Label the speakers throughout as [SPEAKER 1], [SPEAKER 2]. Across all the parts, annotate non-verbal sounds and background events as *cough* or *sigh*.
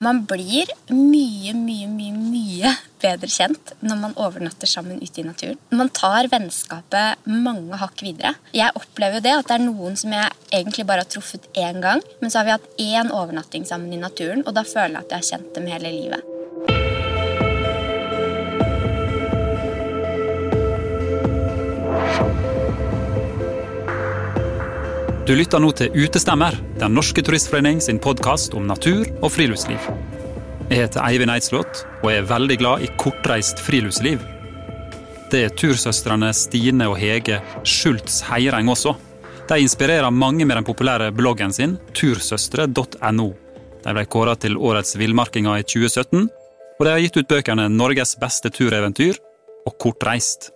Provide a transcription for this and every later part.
[SPEAKER 1] Man blir mye, mye, mye mye bedre kjent når man overnatter sammen ute i naturen. Man tar vennskapet mange hakk videre. Jeg opplever jo det at det er noen som jeg egentlig bare har truffet én gang, men så har vi hatt én overnatting sammen i naturen, og da føler jeg at jeg har kjent dem hele livet.
[SPEAKER 2] Du lytter nå til Utestemmer, Den norske turistforening sin podkast om natur og friluftsliv. Jeg heter Eivind Eidslott og er veldig glad i kortreist friluftsliv. Det er tursøstrene Stine og Hege Schultz Heireng også. De inspirerer mange med den populære bloggen sin tursøstre.no. De ble kåra til årets villmarkinger i 2017, og de har gitt ut bøkene Norges beste tureventyr og Kortreist.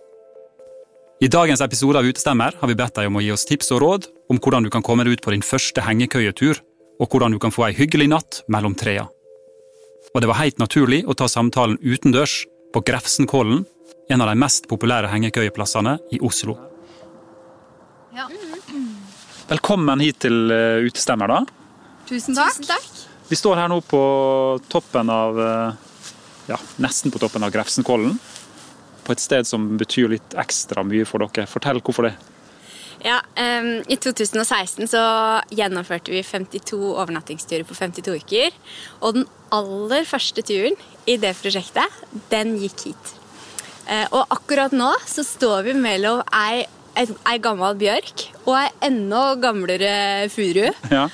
[SPEAKER 2] I dagens episode av Utestemmer har vi bedt deg om å gi oss tips og råd om hvordan du kan komme deg ut på din første hengekøyetur, og hvordan du kan få ei hyggelig natt mellom trea. Og det var helt naturlig å ta samtalen utendørs, på Grefsenkollen, en av de mest populære hengekøyeplassene i Oslo.
[SPEAKER 3] Ja.
[SPEAKER 2] Velkommen hit til eh, Utestemmer, da.
[SPEAKER 3] Tusen takk.
[SPEAKER 1] Tusen takk.
[SPEAKER 2] Vi står her nå på toppen av eh, Ja, nesten på toppen av Grefsenkollen. På et sted som betyr litt ekstra mye for dere. Fortell hvorfor det.
[SPEAKER 1] Ja, um, I 2016 så gjennomførte vi 52 overnattingsturer på 52 uker. Og den aller første turen i det prosjektet, den gikk hit. Uh, og akkurat nå så står vi mellom ei, ei, ei gammel bjørk og ei enda gamlere furu.
[SPEAKER 2] Ja.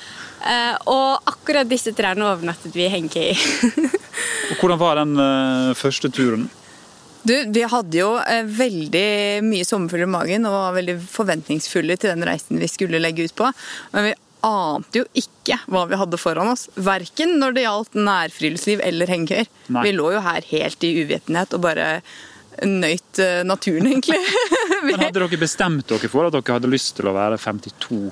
[SPEAKER 1] Uh, og akkurat disse trærne overnattet vi i *laughs* hengekøye i.
[SPEAKER 2] Hvordan var den uh, første turen?
[SPEAKER 3] Du, vi hadde jo eh, veldig mye sommerfugler i magen og var veldig forventningsfulle til den reisen vi skulle legge ut på. Men vi ante jo ikke hva vi hadde foran oss. Verken når det gjaldt nærfriluftsliv eller hengekøyer. Vi lå jo her helt i uvitenhet og bare nøyt eh, naturen, egentlig. *laughs*
[SPEAKER 2] Men hadde dere bestemt dere for at dere hadde lyst til å være 52?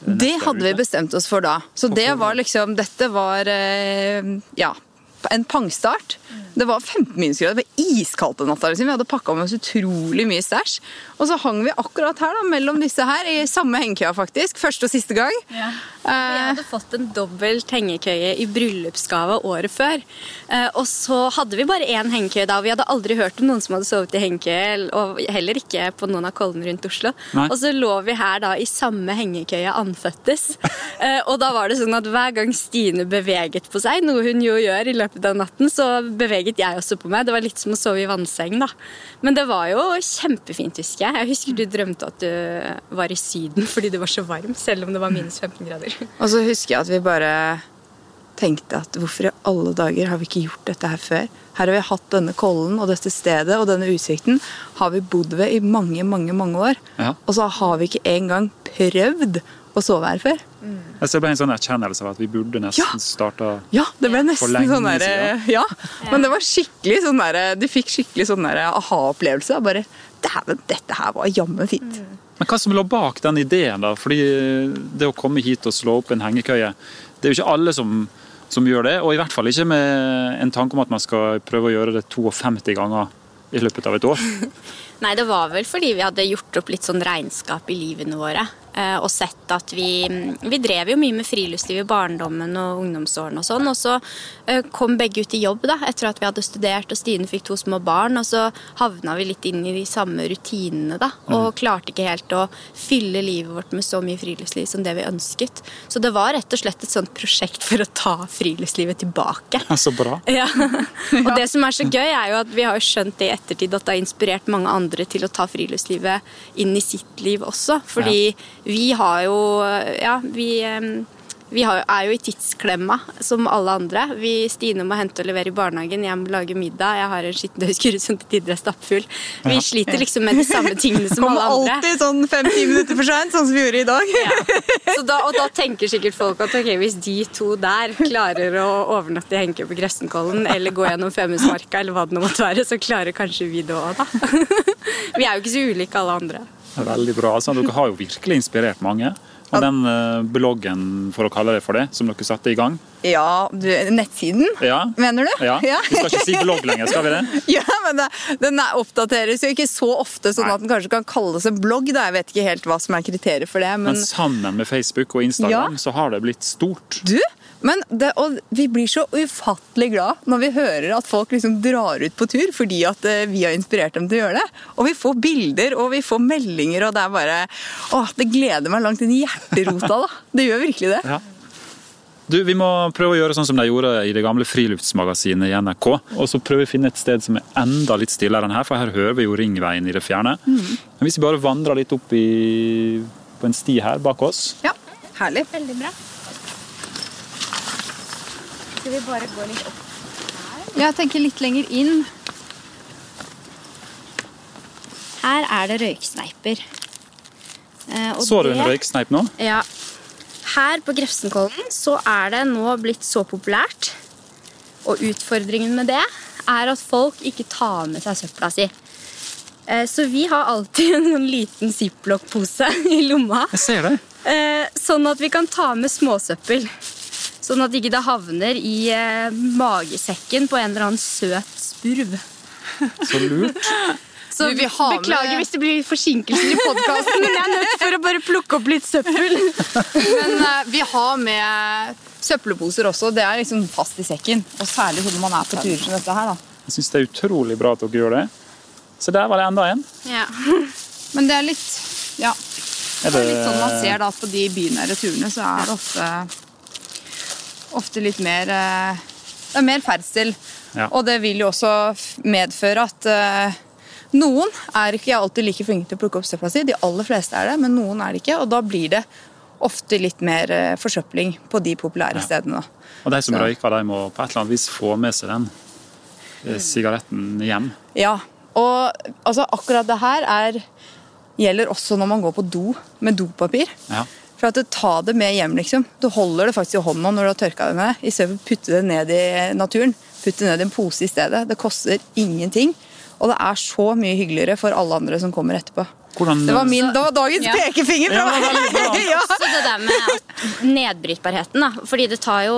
[SPEAKER 3] Det hadde vi bestemt oss for da. Så det var liksom Dette var eh, ja, en pangstart. Det var 15 minusgrader, det var iskaldt den natta. Liksom. Vi hadde pakka med oss utrolig mye stæsj. Og så hang vi akkurat her da, mellom disse her, i samme hengekøya faktisk. Første og siste gang.
[SPEAKER 1] Jeg
[SPEAKER 3] Eh,
[SPEAKER 1] hadde fått en dobbelt hengekøye i bryllupsgave året før. Eh, Og så hadde vi bare én hengekøye da, og vi hadde aldri hørt om noen som hadde sovet i hengekøye, og heller ikke på noen av kollene rundt Oslo.
[SPEAKER 2] Nei.
[SPEAKER 1] Og så lå vi her da i samme hengekøye anføttes. *laughs* Eh, Og da var det sånn at hver gang Stine beveget på seg, noe hun jo gjør i løpet av natten, så beveget jeg også på meg. Det var litt som å sove i vannseng, da. Men det var jo kjempefint, husker jeg. Jeg husker du drømte at du var i Syden fordi det var så varmt, selv om det var minus 15 grader.
[SPEAKER 3] og så husker jeg at vi bare tenkte at hvorfor i alle dager har vi ikke gjort dette her før? Her har vi hatt denne kollen og dette stedet og denne utsikten har vi bodd ved i mange, mange, mange år.
[SPEAKER 2] Ja.
[SPEAKER 3] Og så har vi ikke engang prøvd å sove her før.
[SPEAKER 2] Altså, det ble en sånn erkjennelse av at vi burde nesten
[SPEAKER 3] Ja.
[SPEAKER 2] starta
[SPEAKER 3] Ja, det ble
[SPEAKER 2] For
[SPEAKER 3] nesten
[SPEAKER 2] lenge
[SPEAKER 3] sånn der,
[SPEAKER 2] siden.
[SPEAKER 3] ja. Men det var skikkelig sånn der, du fikk skikkelig sånn aha-opplevelse. Bare Dæven, dette her var jammen fint.
[SPEAKER 2] Men hva som lå bak den ideen, da? Fordi det å komme hit og slå opp en hengekøye, det er jo ikke alle som, som gjør det. Og i hvert fall ikke med en tanke om at man skal prøve å gjøre det 52 ganger i løpet av et år. *laughs*
[SPEAKER 1] Nei, det var vel fordi vi hadde gjort opp litt sånn regnskap i livene våre. Eh, Og sett at vi Vi drev jo mye med friluftsliv i barndommen og ungdomsårene og sånn. Og så eh, kom begge ut i jobb da, etter at vi hadde studert og Stine fikk to små barn. Og så havna vi litt inn i de samme rutinene da. Og klarte ikke helt å fylle livet vårt med så mye friluftsliv som det vi ønsket. Så det var rett og slett et sånt prosjekt for å ta friluftslivet tilbake. *laughs*
[SPEAKER 2] Så bra. *laughs* *laughs*
[SPEAKER 1] Ja. Og det som er så gøy, er jo at vi har skjønt det i ettertid at det har inspirert mange andre til å ta friluftslivet inn i sitt liv også. Fordi vi har jo Ja, vi vi har, er jo i tidsklemma som alle andre. Vi, Stine må hente og levere i barnehagen, jeg må lage middag, jeg har en skittentøyskurv som til tider er stappfull. Vi
[SPEAKER 2] Ja.
[SPEAKER 1] sliter liksom med de samme tingene som *laughs* alle andre.
[SPEAKER 3] Kommer alltid sånn fem-ti minutter for seint, sånn som vi gjorde i dag.
[SPEAKER 1] Ja. Så da, og da tenker sikkert folk at ok, hvis de to der klarer å overnatte i Henke på Grefsenkollen eller gå gjennom Femundsmarka, eller hva det nå måtte være, så klarer kanskje vi det òg, da. *laughs* Vi er jo ikke så ulike alle andre.
[SPEAKER 2] Veldig bra. Altså, dere har jo virkelig inspirert mange. Og den eh, bloggen, for å kalle det for det, som dere satte i gang
[SPEAKER 3] Ja, du, nettsiden,
[SPEAKER 2] Ja.
[SPEAKER 3] mener du?
[SPEAKER 2] ja. Vi skal ikke si blogg lenger, skal vi det? *laughs*
[SPEAKER 3] Ja, men det, Den er oppdateres jo ikke så ofte, sånn
[SPEAKER 2] Nei.
[SPEAKER 3] at den kanskje kan kalles en blogg. Da. Jeg vet ikke helt hva som er kriteriet for det.
[SPEAKER 2] Men
[SPEAKER 3] Men
[SPEAKER 2] sammen med Facebook og Instagram
[SPEAKER 3] Ja.
[SPEAKER 2] så har det blitt stort.
[SPEAKER 3] du, Men det, og vi blir så ufattelig glad når vi hører at folk liksom drar ut på tur fordi at eh, vi har inspirert dem til å gjøre det. Og vi får bilder og vi får meldinger, og det er bare Åh, det gleder meg langt inn i hjerterota, da. Det gjør virkelig det.
[SPEAKER 2] Ja. Du, Vi må prøve å gjøre sånn som de gjorde i det gamle friluftsmagasinet i NRK. Og så prøve å finne et sted som er enda litt stillere enn her, for her hører vi jo ringveien i det fjerne. Men hvis vi bare vandrer litt opp i, på en sti her bak oss
[SPEAKER 3] Ja, herlig.
[SPEAKER 1] Veldig bra. Skal vi bare gå litt opp?
[SPEAKER 3] her Jeg tenker litt lenger inn.
[SPEAKER 1] Her er det røyksneiper. Eh, og
[SPEAKER 2] Så du en røyksneip nå?
[SPEAKER 1] Ja. Her på Grefsenkollen så er det nå blitt så populært. Og utfordringen med det er at folk ikke tar med seg søpla si. Eh, Så vi har alltid *laughs* en liten ziplock-pose i lomma.
[SPEAKER 2] Jeg ser det.
[SPEAKER 1] Eh, Sånn at vi kan ta med småsøppel. Sånn at ikke det havner i eh, magesekken på en eller annen søt spurv.
[SPEAKER 2] Så lurt. *laughs*
[SPEAKER 1] Så
[SPEAKER 3] Du, vi har med-
[SPEAKER 1] Beklager hvis det blir forsinkelser i podkasten, men jeg er nødt for å bare plukke opp litt søppel. *laughs*
[SPEAKER 3] Men eh, vi har med søppelposer også. Det er liksom fast i sekken. Og særlig når man er på turer som dette her. da.
[SPEAKER 2] Jeg syns det er utrolig bra at dere gjør det. Så der var det enda en.
[SPEAKER 1] Ja. *laughs*
[SPEAKER 3] Men det er litt ja,
[SPEAKER 2] Er
[SPEAKER 3] det er litt sånn man ser da, på de bynære turene, så er det ofte, ofte litt mer eh, Det er mer ferdsel.
[SPEAKER 2] Ja.
[SPEAKER 3] Og det vil jo også medføre at eh, noen er ikke alltid like flinke til å plukke opp søpla si. De aller fleste er det, men noen er det ikke. Og da blir det ofte litt mer eh, forsøpling på de populære stedene.
[SPEAKER 2] Og de som
[SPEAKER 3] Så.
[SPEAKER 2] røyker, de må på et eller annet vis få med seg den sigaretten hjem.
[SPEAKER 3] Ja, og altså, akkurat det her er, gjelder også når man går på do med dopapir.
[SPEAKER 2] Ja.
[SPEAKER 3] For at du tar det med hjem, liksom. Du holder det faktisk i hånda når du har tørka det med, i stedet for å putte det ned i naturen. Putte det ned i en pose i stedet. Det koster ingenting. Og det er så mye hyggeligere for alle andre som kommer etterpå.
[SPEAKER 2] Hvordan,
[SPEAKER 3] Det var, min, det var dagens
[SPEAKER 1] Ja.
[SPEAKER 3] pekefinger fra
[SPEAKER 2] bra.
[SPEAKER 3] meg! *laughs* ja.
[SPEAKER 1] Så det der med nedbrytbarheten, da. Fordi det tar jo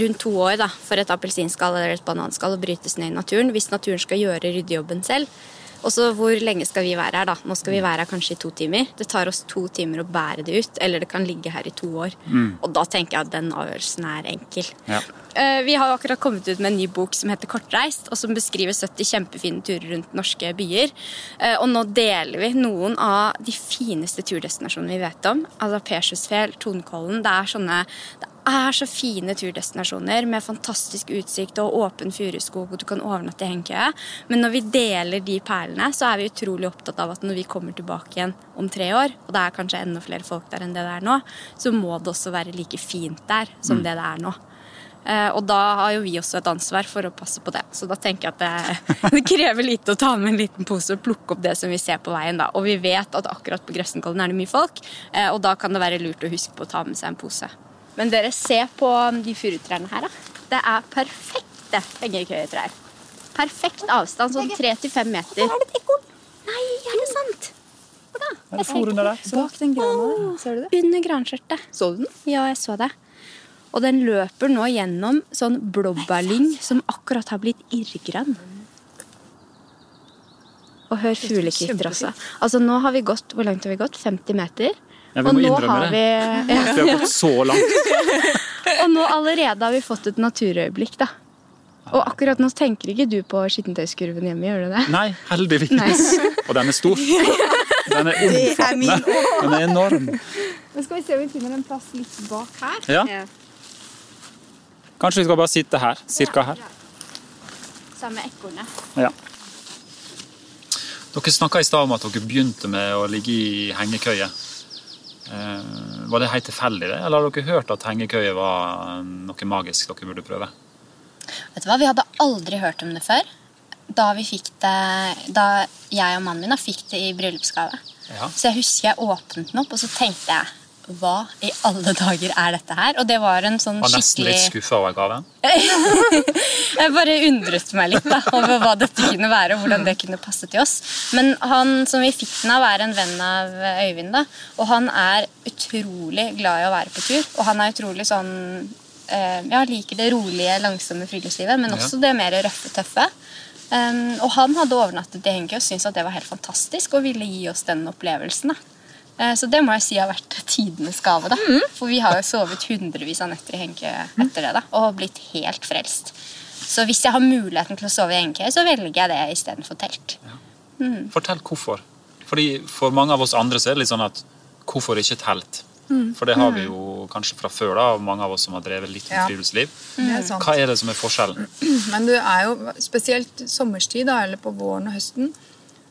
[SPEAKER 1] rundt to år da, for et appelsinskall eller et bananskall å brytes ned i naturen. Hvis naturen skal gjøre ryddejobben selv. Og så hvor lenge skal vi være her, da? Nå skal vi være her kanskje i to timer. Det tar oss to timer å bære det ut, eller det kan ligge her i to år. Og da tenker jeg at den avgjørelsen er enkel.
[SPEAKER 2] Ja.
[SPEAKER 1] Eh, Vi har akkurat kommet ut med en ny bok som heter Kortreist, og som beskriver 70 kjempefine turer rundt norske byer. Eh, Og nå deler vi noen av de fineste turdestinasjonene vi vet om. Altså Persjusfjell, Tonkollen. Det er sånne det er så fine turdestinasjoner med fantastisk utsikt og åpen furuskog, og du kan overnatte i hengekøye. Men når vi deler de perlene, så er vi utrolig opptatt av at når vi kommer tilbake igjen om tre år, og det er kanskje enda flere folk der enn det det er nå, så må det også være like fint der som det det er nå. Eh, Og da har jo vi også et ansvar for å passe på det. Så da tenker jeg at det, *laughs* det krever lite å ta med en liten pose og plukke opp det som vi ser på veien. da. Og vi vet at akkurat på Grefsenkollen er det mye folk, eh, og da kan det være lurt å huske på å ta med seg en pose. Men dere, se på de furutrærne her, da. Det er perfekte hengekøyetrær. Perfekt avstand, sånn tre til fem meter. er det et ekorn? Nei, er det sant? Hvor da?
[SPEAKER 2] Er det for under der?
[SPEAKER 3] Bak den grana der. Ser du det?
[SPEAKER 1] Under granskjørtet.
[SPEAKER 3] Så du den?
[SPEAKER 1] Ja, jeg så det. Og den løper nå gjennom sånn blåbærlyng som akkurat har blitt irrgrønn. Og hør fuglekvitter også. Altså, nå har vi gått Hvor langt har vi gått? 50 meter?
[SPEAKER 2] Ja, vi
[SPEAKER 1] og
[SPEAKER 2] må
[SPEAKER 1] nå
[SPEAKER 2] innrømme
[SPEAKER 1] har
[SPEAKER 2] det.
[SPEAKER 1] vi ja,
[SPEAKER 2] Vi har gått så langt. *laughs*
[SPEAKER 1] Og nå allerede har vi fått et naturøyeblikk, da. Og akkurat nå tenker ikke du på skittentøyskurven hjemme, gjør du det?
[SPEAKER 2] Nei, heldigvis.
[SPEAKER 1] Nei. *laughs*
[SPEAKER 2] Og den er stor. Den er omfattende. Den er enorm.
[SPEAKER 3] Nå skal vi se om vi finner en plass litt bak her.
[SPEAKER 2] Ja. Kanskje vi skal bare sitte her. Cirka her.
[SPEAKER 1] Samme ekornet.
[SPEAKER 2] Ja. Dere snakka i stad om at dere begynte med å ligge i hengekøye. Eh, var det helt tilfeldig, det? Eller har dere hørt at hengekøye var noe magisk dere burde prøve?
[SPEAKER 1] Vet du hva, Vi hadde aldri hørt om det før. Da, vi fikk det, da jeg og mannen min fikk det i bryllupsgave.
[SPEAKER 2] Ja.
[SPEAKER 1] Så jeg husker jeg åpnet den opp, og så tenkte jeg hva i alle dager er dette her? Og det var en sånn
[SPEAKER 2] Var nesten
[SPEAKER 1] skikkelig
[SPEAKER 2] litt skuffa over gaven. *laughs*
[SPEAKER 1] Jeg bare undret meg litt da, over hva dette kunne være, og hvordan det kunne passe til oss. Men han som vi fikk den av, er en venn av Øyvind, da, og han er utrolig glad i å være på tur. Og han er utrolig sånn eh, Ja, liker det rolige, langsomme friluftslivet, men også det mer røffe, tøffe. Og han hadde overnattet i hengekøye og syntes at det var helt fantastisk og ville gi oss den opplevelsen. da. Eh, Så det må jeg si har vært tidenes gave. da. For vi har jo sovet hundrevis av netter i hengekøye etter det da, og blitt helt frelst. Så hvis jeg har muligheten til å sove i hengekøye, så velger jeg det istedenfor telt.
[SPEAKER 2] Fortell hvorfor. Fordi For mange av oss andre så er det litt sånn at hvorfor ikke telt? For det har vi jo kanskje fra før, da, av mange av oss som har drevet litt med
[SPEAKER 3] Ja.
[SPEAKER 2] friluftsliv.
[SPEAKER 3] Det er.
[SPEAKER 2] Hva er det som er forskjellen? *clears throat*
[SPEAKER 3] Men du er jo, spesielt sommerstid, da, eller på våren og høsten,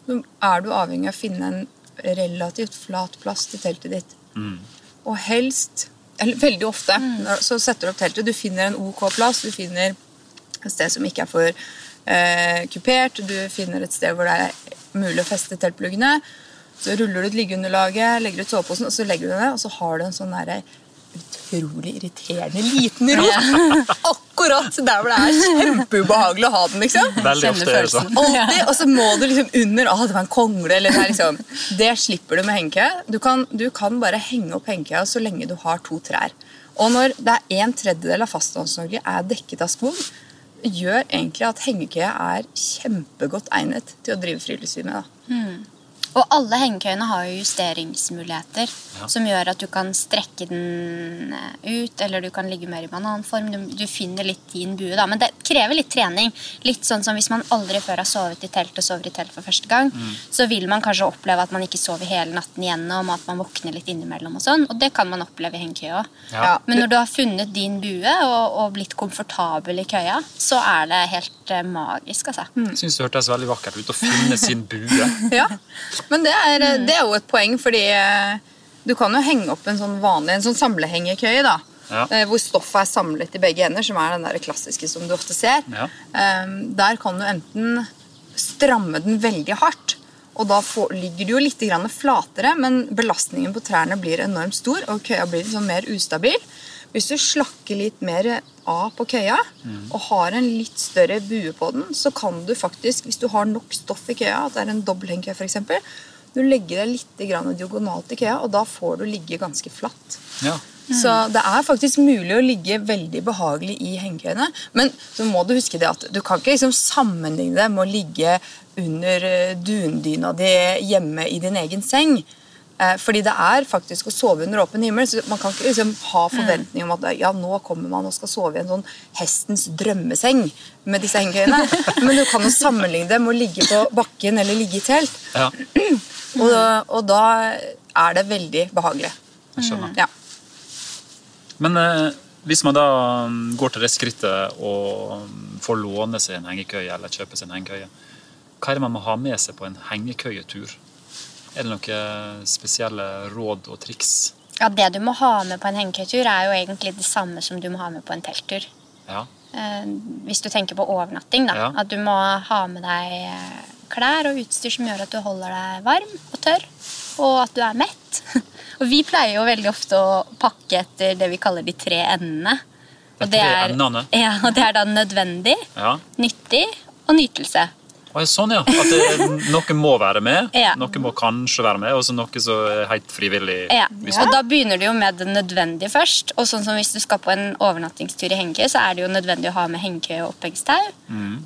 [SPEAKER 3] så er du avhengig av å finne en relativt flat plass til teltet ditt. Og helst, eller veldig ofte, når- så setter du opp teltet. Du finner en ok plass, du finner et sted som ikke er for eh, kupert, du finner et sted hvor det er mulig å feste teltpluggene. Så ruller du ut liggeunderlaget, legger ut soveposen, og så legger du den ned, og så har du en sånn derre utrolig irriterende liten rot. *laughs* Akkurat der hvor det er kjempeubehagelig å ha den, liksom.
[SPEAKER 2] Veldig ofte er det sånn.
[SPEAKER 3] Alltid, og så må du liksom under Å, det var en kongle, eller det er liksom Det slipper du med hengekøye. Du, kan- du kan bare henge opp hengekøya så lenge du har to trær. Og når det er en tredjedel av Fastlands-Norge er dekket av skog, gjør egentlig at hengekøya er kjempegodt egnet til å drive friluftsliv med. da.
[SPEAKER 1] Og alle hengekøyene har jo justeringsmuligheter
[SPEAKER 2] Ja.
[SPEAKER 1] som gjør at du kan strekke den eh, ut, eller du kan ligge mer i bananform. Du, du finner litt din bue, da. Men det krever litt trening. Litt sånn som hvis man aldri før har sovet i telt og sover i telt for første gang, så vil man kanskje oppleve at man ikke sover hele natten igjennom, at man våkner litt innimellom og sånn. Og det kan man oppleve i hengekøye òg.
[SPEAKER 2] Ja.
[SPEAKER 1] Men når du har funnet din bue og, og blitt komfortabel i køya, så er det helt eh, magisk, altså.
[SPEAKER 2] Jeg syns det hørtes veldig vakkert ut å finne sin bue. *laughs*
[SPEAKER 3] Ja, Men det er, det er jo et poeng, fordi eh, du kan jo henge opp en sånn vanlig en sånn samlehengekøye. da.
[SPEAKER 2] Ja.
[SPEAKER 3] Eh, Hvor stoffet er samlet i begge ender, som er den der klassiske som du ofte ser.
[SPEAKER 2] Ja.
[SPEAKER 3] Eh, Der kan du enten stramme den veldig hardt, og da får, ligger du jo litt flatere, men belastningen på trærne blir enormt stor, og køya blir sånn mer ustabil. Hvis du slakker litt mer av på køya og har en litt større bue på den, så kan du faktisk, hvis du har nok stoff i køya, at det er en dobbelthengekøye f.eks., du legger deg litt grann diagonalt i køya, og da får du ligge ganske flatt.
[SPEAKER 2] Ja.
[SPEAKER 3] Så det er faktisk mulig å ligge veldig behagelig i hengekøyene. Men så må du huske det at du kan ikke liksom sammenligne det med å ligge under eh, dundyna di hjemme i din egen seng. Eh, Fordi det er faktisk å sove under åpen himmel. så Man kan ikke liksom ha forventning om at ja, nå kommer man og skal sove i en sånn hestens drømmeseng med disse hengekøyene. *laughs* Men du kan jo sammenligne det med å ligge på bakken eller ligge i telt.
[SPEAKER 2] ja. *clears throat*
[SPEAKER 3] Og, og da er det veldig behagelig.
[SPEAKER 2] Jeg skjønner.
[SPEAKER 3] Ja.
[SPEAKER 2] Men eh, hvis man da mm, går til det skrittet og få får låne seg en hengekøye eller kjøpe seg en hengekøye, hva er det man må ha med seg på en hengekøyetur? Er det noen spesielle råd og triks?
[SPEAKER 1] Ja, Det du må ha med på en hengekøytur, er jo egentlig det samme som du må ha med på en telttur.
[SPEAKER 2] Ja.
[SPEAKER 1] Eh, hvis du tenker på overnatting, da.
[SPEAKER 2] Ja.
[SPEAKER 1] At du må ha med deg eh, klær og utstyr som gjør at du holder deg varm og tørr, og at du er mett. *laughs* og vi pleier jo veldig ofte å pakke etter det vi kaller de tre endene.
[SPEAKER 2] De
[SPEAKER 1] Og det
[SPEAKER 2] tre
[SPEAKER 1] er-
[SPEAKER 2] endene? *laughs*
[SPEAKER 1] Ja, og det er da nødvendig,
[SPEAKER 2] ja.
[SPEAKER 1] nyttig og nytelse.
[SPEAKER 2] Sånn, ja. At det, noe må være med, *laughs*
[SPEAKER 1] Ja.
[SPEAKER 2] noe må kanskje være med, og så noe er helt frivillig.
[SPEAKER 1] Ja,
[SPEAKER 2] ja.
[SPEAKER 1] og Da begynner du jo med det nødvendige først. Og sånn som Hvis du skal på en overnattingstur i hengekøye, så er det jo nødvendig å ha med hengekøye og opphengsstau.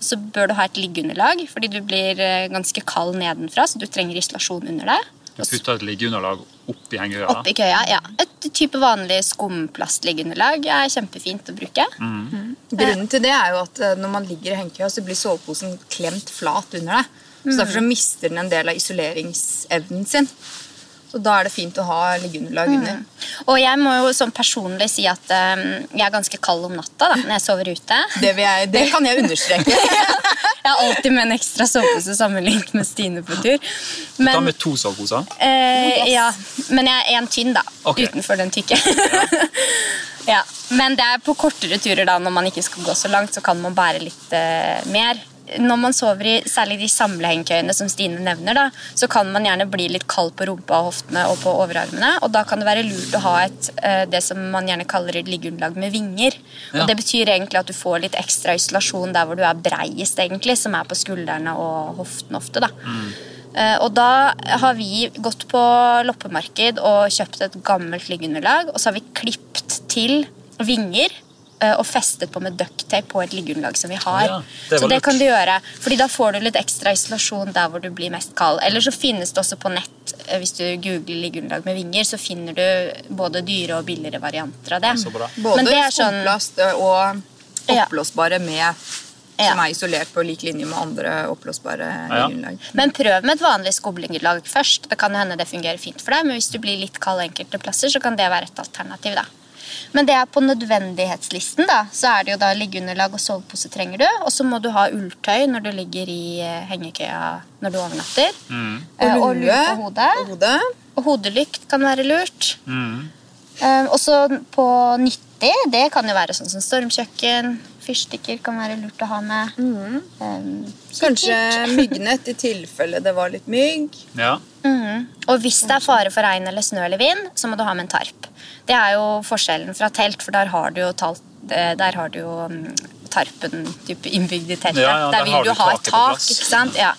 [SPEAKER 1] Så bør du ha et liggeunderlag, fordi du blir eh, ganske kald nedenfra, så du trenger isolasjon under deg.
[SPEAKER 2] Du putter et liggeunderlag oppi hengekøya.
[SPEAKER 1] Oppi køya, ja. Et type vanlig skumplastliggeunderlag er kjempefint å bruke.
[SPEAKER 3] Grunnen til det er jo at eh, når man ligger i hengekøya, så blir soveposen klemt flat under deg. Så Derfor så mister den en del av isoleringsevnen sin. Så da er det fint å ha liggeunderlag under.
[SPEAKER 1] Og jeg må jo sånn personlig si at um, jeg er ganske kald om natta da, når jeg sover ute.
[SPEAKER 3] Det, vil jeg, det kan jeg understreke. *laughs*
[SPEAKER 1] Jeg har alltid med en ekstra sovepose sammenlignet med Stine på tur.
[SPEAKER 2] Du
[SPEAKER 1] tar
[SPEAKER 2] med to soveposer.
[SPEAKER 1] eh, ja, men jeg er en tynn, da.
[SPEAKER 2] Okay.
[SPEAKER 1] Utenfor den tykke. *laughs* ja. Men det er på kortere turer, da, når man ikke skal gå så langt, så kan man bære litt eh, mer. Når man sover i særlig de samlehengekøyene som Stine nevner, da, så kan man gjerne bli litt kald på rumpa, og hoftene og på overarmene. Og da kan det være lurt å ha et, eh, det som man gjerne kaller et liggeunderlag med vinger.
[SPEAKER 2] Ja.
[SPEAKER 1] Og Det betyr egentlig at du får litt ekstra isolasjon der hvor du er breiest, egentlig, som er på skuldrene og hoftene ofte. da. Mm. Og da har vi gått på loppemarked og kjøpt et gammelt liggeunderlag, og så har vi klippet til vinger eh, og festet på med ducktape på et liggeunderlag som vi har.
[SPEAKER 2] Ja, det
[SPEAKER 1] så det
[SPEAKER 2] lurt.
[SPEAKER 1] kan du gjøre, fordi da får du litt ekstra isolasjon der hvor du blir mest kald. Eller så finnes det også på nett, eh, hvis du googler liggeunderlag med vinger, så finner du både dyre og billigere varianter av det.
[SPEAKER 2] Så.
[SPEAKER 3] Både
[SPEAKER 1] Men det er sånn
[SPEAKER 3] skumplast og oppblåsbare med
[SPEAKER 1] Ja.
[SPEAKER 3] som er isolert på lik linje med andre oppblåsbare
[SPEAKER 2] Ja.
[SPEAKER 3] ja.
[SPEAKER 1] Men prøv med et vanlig skoblingelag først. Det kan hende det fungerer fint for deg, men hvis du blir litt kald enkelte plasser, så kan det være et alternativ. da. Men det er på nødvendighetslisten, da, så er det jo da liggeunderlag og sovepose trenger du. Og så må du ha ulltøy når du ligger i eh, hengekøya når du overnatter. Eh, Og lue på hodet.
[SPEAKER 3] Og hodet.
[SPEAKER 1] Og hodelykt kan være lurt.
[SPEAKER 2] Mm.
[SPEAKER 1] Eh, også på nyttig. Det kan jo være sånn som stormkjøkken. Fyrstikker kan være lurt å ha med. Eh,
[SPEAKER 3] Kanskje myggnett i tilfelle det var litt mygg.
[SPEAKER 2] Ja.
[SPEAKER 1] Mm. Og hvis det er fare for regn eller snø eller vind, så må du ha med en tarp. Det er jo forskjellen fra telt, for der har du jo, talt, eh, der har du jo mm, tarpen type innbygd i teltet.
[SPEAKER 2] Ja, ja,
[SPEAKER 1] der
[SPEAKER 2] der
[SPEAKER 1] vil du
[SPEAKER 2] du
[SPEAKER 1] ha et tak. ikke sant? Ja.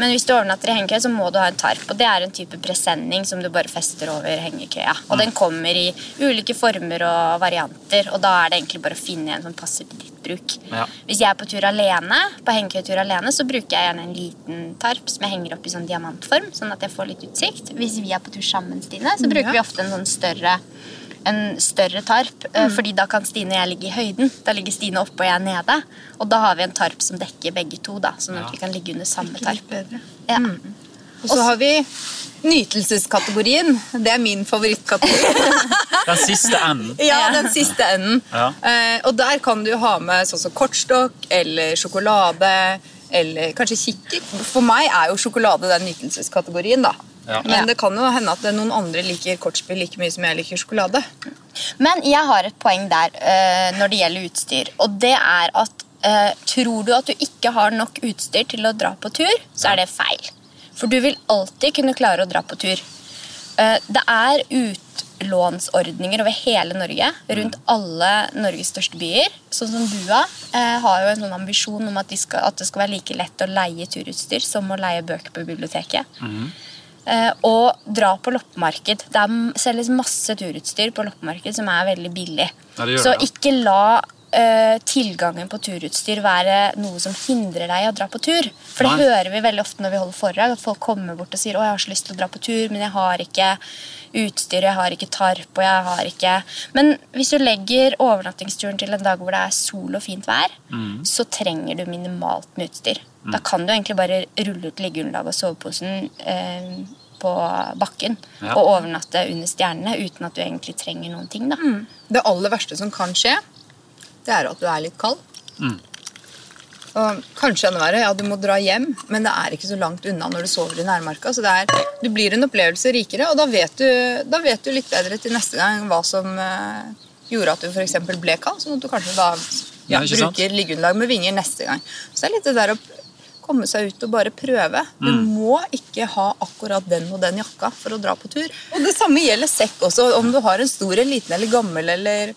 [SPEAKER 1] Men hvis du overnatter i hengekøye, så må du ha en tarp. Og det er en type presenning som du bare fester over hengekøya. Og den kommer i ulike former og varianter, og da er det egentlig bare å finne en som passer til ditt bruk.
[SPEAKER 2] Ja.
[SPEAKER 1] Hvis jeg er på tur alene, på hengekøyetur alene, så bruker jeg gjerne en liten tarp som jeg henger opp i sånn diamantform, sånn at jeg får litt utsikt. Hvis vi er på tur sammen, Stine, så bruker
[SPEAKER 3] Ja.
[SPEAKER 1] vi ofte en sånn større en større tarp, Mm. fordi da kan Stine og jeg ligge i høyden. Da ligger Stine oppe og jeg nede. Og da har vi en tarp som dekker begge to, da, sånn at
[SPEAKER 2] Ja.
[SPEAKER 1] vi kan ligge under samme tarp. Ja. Mm.
[SPEAKER 3] Og så har vi nytelseskategorien. Det er min favorittkategori. *laughs*
[SPEAKER 2] Den siste enden.
[SPEAKER 3] Ja, den siste enden.
[SPEAKER 2] Ja.
[SPEAKER 3] Eh, og der kan du ha med sånn som kortstokk eller sjokolade eller kanskje kikkert. For meg er jo sjokolade den nytelseskategorien, da.
[SPEAKER 2] Ja.
[SPEAKER 3] Men det kan jo hende at noen andre liker kortspill like mye som jeg liker sjokolade.
[SPEAKER 1] Men jeg har et poeng der uh, når det gjelder utstyr. Og det er at uh, tror du at du ikke har nok utstyr til å dra på tur, så er det feil. For du vil alltid kunne klare å dra på tur. Uh, det er utlånsordninger over hele Norge, rundt alle Norges største byer. Sånn som Bua eh, har jo en sånn ambisjon om at, de skal, at det skal være like lett å leie turutstyr som å leie bøker på biblioteket. Eh, og dra på loppemarked. Det selges masse turutstyr på loppemarked som er veldig billig.
[SPEAKER 2] Ja, det
[SPEAKER 1] Så
[SPEAKER 2] det, ja.
[SPEAKER 1] ikke la eh, tilgangen på turutstyr være noe som hindrer deg i å dra på tur. For det
[SPEAKER 2] Nei.
[SPEAKER 1] hører vi veldig ofte når vi holder foredrag, at folk kommer bort og sier å, jeg har så lyst til å dra på tur, men jeg har ikke utstyr, jeg har ikke tarp, og jeg har ikke Men hvis du legger overnattingsturen til en dag hvor det er sol og fint vær,
[SPEAKER 2] Mm.
[SPEAKER 1] så trenger du minimalt med utstyr. Da kan du egentlig bare rulle ut liggeunderlaget og soveposen eh, på bakken
[SPEAKER 2] Ja.
[SPEAKER 1] og overnatte under stjernene uten at du egentlig trenger noen ting. da.
[SPEAKER 3] Det aller verste som kan skje, det er at du er litt kald. Og kanskje enda verre, ja, du må dra hjem, men det er ikke så langt unna når du sover i nærmarka. Så det er, du blir en opplevelse rikere, og da vet, du, da vet du litt bedre til neste gang hva som eh, gjorde at du for eksempel ble kald, sånn at du kanskje da ja,
[SPEAKER 2] Ja,
[SPEAKER 3] bruker liggeunderlag med vinger neste gang. Så det er litt det der å komme seg ut og bare prøve. Du
[SPEAKER 2] Mm.
[SPEAKER 3] må ikke ha akkurat den og den jakka for å dra på tur. Og det samme gjelder sekk også. Om du har en stor, en liten eller gammel eller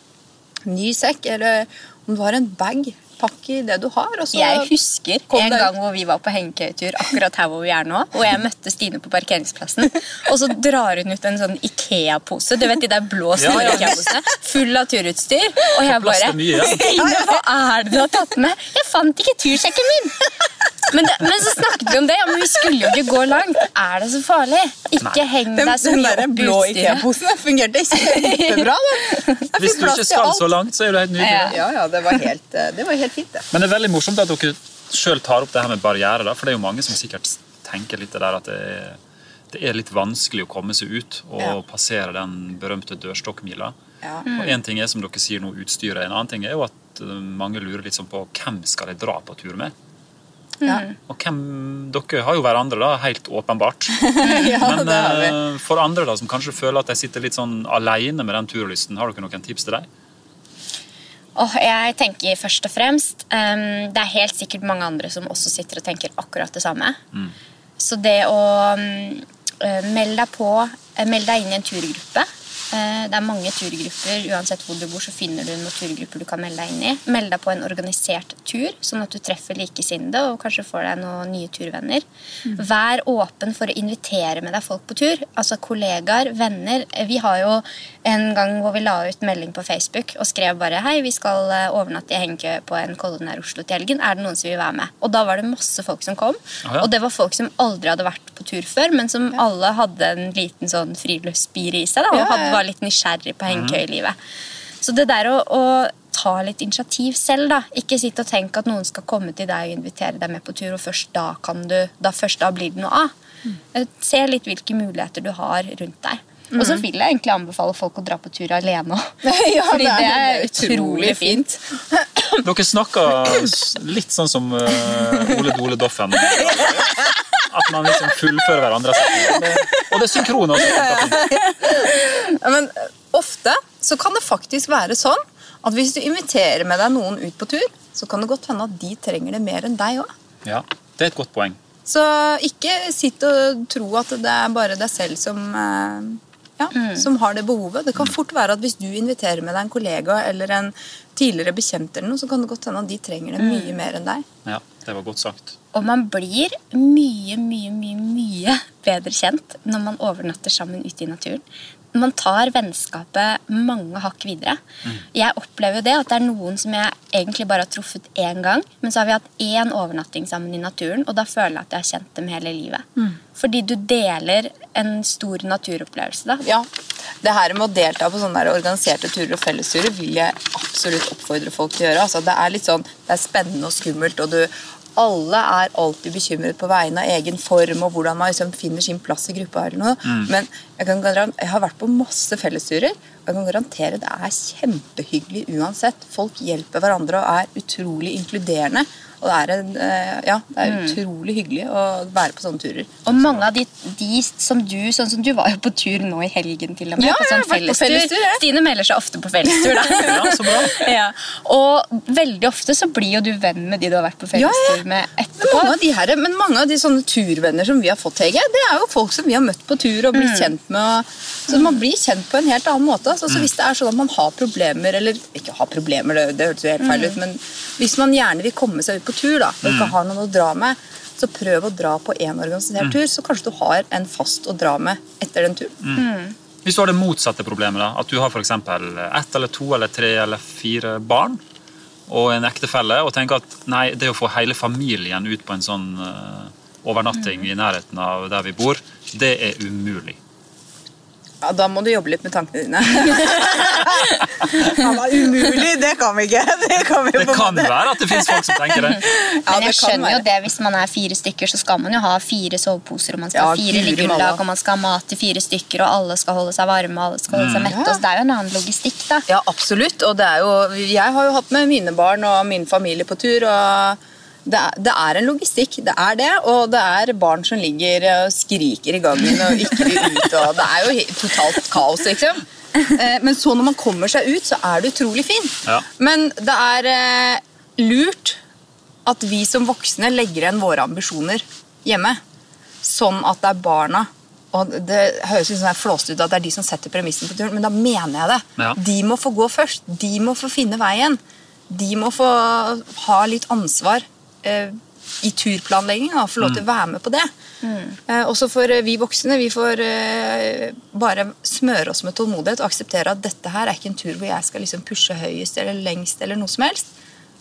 [SPEAKER 3] ny sekk, eller om du har en bag, pakk i det du har. Og så
[SPEAKER 1] Jeg husker en gang hvor vi var på hengekøyetur akkurat her hvor vi er nå, og jeg møtte Stine på parkeringsplassen, og så drar hun ut en sånn Ikea-pose, du vet de der blå
[SPEAKER 2] Ja, ja.
[SPEAKER 1] Ikea-posene, full av turutstyr, og jeg bare
[SPEAKER 2] mye, ja.
[SPEAKER 1] Stine, hva er det du har tatt med? Jeg fant ikke tursekken min! Men, det, men så snakket vi om det, ja, men vi skulle jo ikke gå langt. Er det så farlig? Ikke heng deg så mye opp i
[SPEAKER 3] blå
[SPEAKER 1] utstyret.
[SPEAKER 3] Ikea-posen den fungerte kjempebra. den. Jeg
[SPEAKER 2] Hvis du ikke skal så langt, så er det helt nydelig.
[SPEAKER 1] Ja.
[SPEAKER 3] Ja, ja, det var helt, eh, det var helt fint, det.
[SPEAKER 2] Men det er veldig morsomt at dere sjøl tar opp det her med barriere. da, For det er jo mange som sikkert tenker litt det der at det er, det er litt vanskelig å komme seg ut og
[SPEAKER 3] Ja.
[SPEAKER 2] passere den berømte dørstokkmila.
[SPEAKER 3] Ja.
[SPEAKER 2] Og en ting er som dere sier nå, utstyret. En annen ting er jo at eh, mange lurer litt sånn på hvem skal de dra på tur med.
[SPEAKER 3] Ja.
[SPEAKER 2] Og hvem, Dere har jo hverandre, da, helt åpenbart. *laughs*
[SPEAKER 3] ja,
[SPEAKER 2] Men
[SPEAKER 3] det har vi.
[SPEAKER 2] eh, for andre da, som kanskje føler at de sitter litt sånn alene med den turlysten, har dere noen tips til dem?
[SPEAKER 1] Oh, jeg tenker først og fremst um, Det er helt sikkert mange andre som også sitter og tenker akkurat det samme. Så det å um, melde deg på, eh, meld deg inn i en turgruppe. Eh, det er mange turgrupper. Uansett hvor du bor, så finner du noen turgrupper du kan melde deg inn i. Meld deg på en organisert tur, sånn at du treffer likesinnede og kanskje får deg noen nye turvenner. Vær åpen for å invitere med deg folk på tur. Altså kollegaer, venner. Eh, Vi har jo en gang hvor vi la ut melding på Facebook og skrev bare hei, vi skal eh, overnatte i hengekø på en kolonne nær Oslo til helgen. Er det noen som vil være med? Og da var det masse folk som kom.
[SPEAKER 2] Ah, ja.
[SPEAKER 1] Og det var folk som aldri hadde vært på tur før, men som alle hadde en liten sånn friluftsspire i seg da, og
[SPEAKER 3] Ja, ja.
[SPEAKER 1] hadde, var litt nysgjerrig på hengekøyelivet. Så det der å, å ta litt initiativ selv, da. Ikke sitte og tenke at noen skal komme til deg og invitere deg med på tur, og først da kan du, da først da blir det noe av. Mm. Se litt hvilke muligheter du har rundt deg. Og så vil jeg egentlig anbefale folk å dra på tur alene òg. *laughs*
[SPEAKER 3] Ja,
[SPEAKER 1] Fordi
[SPEAKER 3] det
[SPEAKER 1] det
[SPEAKER 3] er utrolig
[SPEAKER 1] fint.
[SPEAKER 2] Dere snakker litt sånn som uh, Ole Dole Doffen. At man liksom fullfører hverandres. Og det er synkron også.
[SPEAKER 3] Men eh, ofte så kan det faktisk være sånn at hvis du inviterer med deg noen ut på tur, så kan det godt hende at de trenger det mer enn deg òg.
[SPEAKER 2] Ja, det er et godt poeng.
[SPEAKER 3] Så ikke sitt og tro at det er bare deg selv som, eh, mm. som har det behovet. Det kan fort være at hvis du inviterer med deg en kollega eller en tidligere bekjent, eller noe, så kan det godt hende at de trenger det mye mer enn deg.
[SPEAKER 2] Ja, det var godt sagt.
[SPEAKER 1] Og man blir mye, mye, mye, mye bedre kjent når man overnatter sammen ute i naturen. Man tar vennskapet mange hakk videre. Jeg opplever jo det at det er noen som jeg egentlig bare har truffet én gang, men så har vi hatt én overnatting sammen i naturen, og da føler jeg at jeg har kjent dem hele livet. Fordi du deler en stor naturopplevelse. da.
[SPEAKER 3] Ja, det her med å delta på sånne organiserte turer og fellesturer vil jeg absolutt oppfordre folk til å gjøre. Altså, det er litt sånn, det er spennende og skummelt, og du, alle er alltid bekymret på vegne av egen form og hvordan man liksom finner sin plass i gruppa. eller noe. Men jeg, kan jeg har vært på masse fellesturer, og jeg kan garantere det er kjempehyggelig uansett. Folk hjelper hverandre og er utrolig inkluderende. Og det er, en, eh, ja, det er utrolig hyggelig å være på sånne turer.
[SPEAKER 1] Og mange av de, de som du Sånn som du var jo på tur nå i helgen, til og med.
[SPEAKER 3] Ja,
[SPEAKER 1] på sånn fellestur.
[SPEAKER 3] fellestur, jeg.
[SPEAKER 1] Stine melder seg ofte på fellestur, da. *laughs*
[SPEAKER 2] Ja, så bra.
[SPEAKER 1] ja. Og veldig ofte så blir jo du venn med de du har vært på fellestur
[SPEAKER 3] ja.
[SPEAKER 1] med
[SPEAKER 3] Men
[SPEAKER 1] etterpå.
[SPEAKER 3] mange, av de her, men mange av de sånne turvenner som vi har fått, Hege, det er jo folk som vi har møtt på tur og blitt kjent med. Og, så man blir kjent på en helt annen måte. Altså, så hvis det er sånn at man har problemer, eller ikke har problemer, det, det hørtes jo helt feil ut, men hvis man gjerne vil komme seg ut på tur da, og ikke har noen å dra med, så prøv å dra på en organisert tur, så kanskje du har en fast å dra med etter den turen.
[SPEAKER 2] Hvis du har det motsatte problemet, da, at du har f.eks. ett eller to eller tre eller fire barn og en ektefelle, og tenker at nei, det å få hele familien ut på en sånn eh, overnatting i nærheten av der vi bor, det er umulig.
[SPEAKER 3] Ja, da må du jobbe litt med tankene dine. *laughs* ja, umulig, det kan vi ikke. Det kan, vi
[SPEAKER 2] Det kan være at det finnes folk som tenker det. *laughs*
[SPEAKER 3] Ja,
[SPEAKER 1] Men jeg
[SPEAKER 3] det
[SPEAKER 1] skjønner jo det, hvis man er fire stykker, så skal man jo ha fire soveposer, og man skal
[SPEAKER 3] Ja,
[SPEAKER 1] ha fire
[SPEAKER 3] guri
[SPEAKER 1] liggeunderlag, og man skal ha mat til fire stykker, og alle skal holde seg varme, og alle skal holde seg mette.
[SPEAKER 3] og
[SPEAKER 1] Så det er jo en annen logistikk, da.
[SPEAKER 3] Ja, absolutt. Og det er jo, jeg har jo hatt med mine barn og min familie på tur. og det er, det er en logistikk, det er det. Og det er barn som ligger og skriker i gangen og ikke vil ut. og Det er jo totalt kaos, liksom. Eh, Men så når man kommer seg ut, så er det utrolig fint.
[SPEAKER 2] Ja.
[SPEAKER 3] Men det er eh, lurt at vi som voksne legger igjen våre ambisjoner hjemme. Sånn at det er barna og Det høres litt sånn her flåst ut at det er de som setter premissen på turen, men da mener jeg det.
[SPEAKER 2] Ja.
[SPEAKER 3] De må få gå først. De må få finne veien. De må få ha litt ansvar i turplanlegging og få lov til å være med på det. Eh, også for eh, vi voksne. Vi får eh, bare smøre oss med tålmodighet og akseptere at dette her er ikke en tur hvor jeg skal liksom pushe høyest eller lengst. eller noe som helst.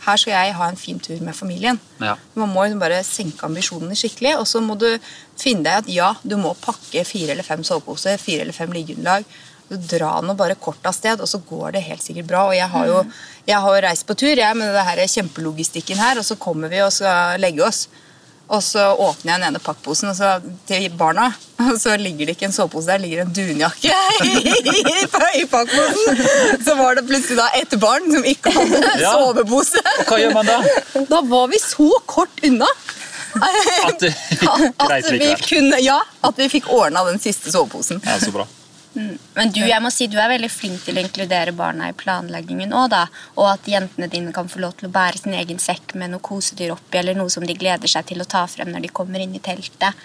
[SPEAKER 3] Her skal jeg ha en fin tur med familien.
[SPEAKER 2] Ja.
[SPEAKER 3] Man må liksom bare senke ambisjonene skikkelig, og så må du finne deg at ja, du må pakke fire eller fem soveposer, fire eller fem liggeunderlag. Du Dra nå bare kort av sted, og så går det helt sikkert bra. Og jeg har jo, jeg har reist på tur jeg, med det her kjempelogistikken her, og så kommer vi og skal legge oss. Og så åpner jeg den ene pakkposen og så, til barna, *laughs* og så ligger det ikke en sovepose der, ligger en dunjakke *laughs* i, i pakkposen. Så var det plutselig da et barn som ikke hadde *laughs*
[SPEAKER 2] Ja.
[SPEAKER 3] sovepose.
[SPEAKER 2] Hva gjør man da?
[SPEAKER 3] Da var vi så kort unna.
[SPEAKER 2] At det
[SPEAKER 3] At
[SPEAKER 2] greit
[SPEAKER 3] vi kunne, ja, at vi fikk ordna den siste soveposen.
[SPEAKER 2] Ja, så bra.
[SPEAKER 1] Men du jeg må si, du er veldig flink til å inkludere barna i planleggingen òg, da. Og at jentene dine kan få lov til å bære sin egen sekk med noe kosedyr oppi, eller noe som de gleder seg til å ta frem når de kommer inn i teltet.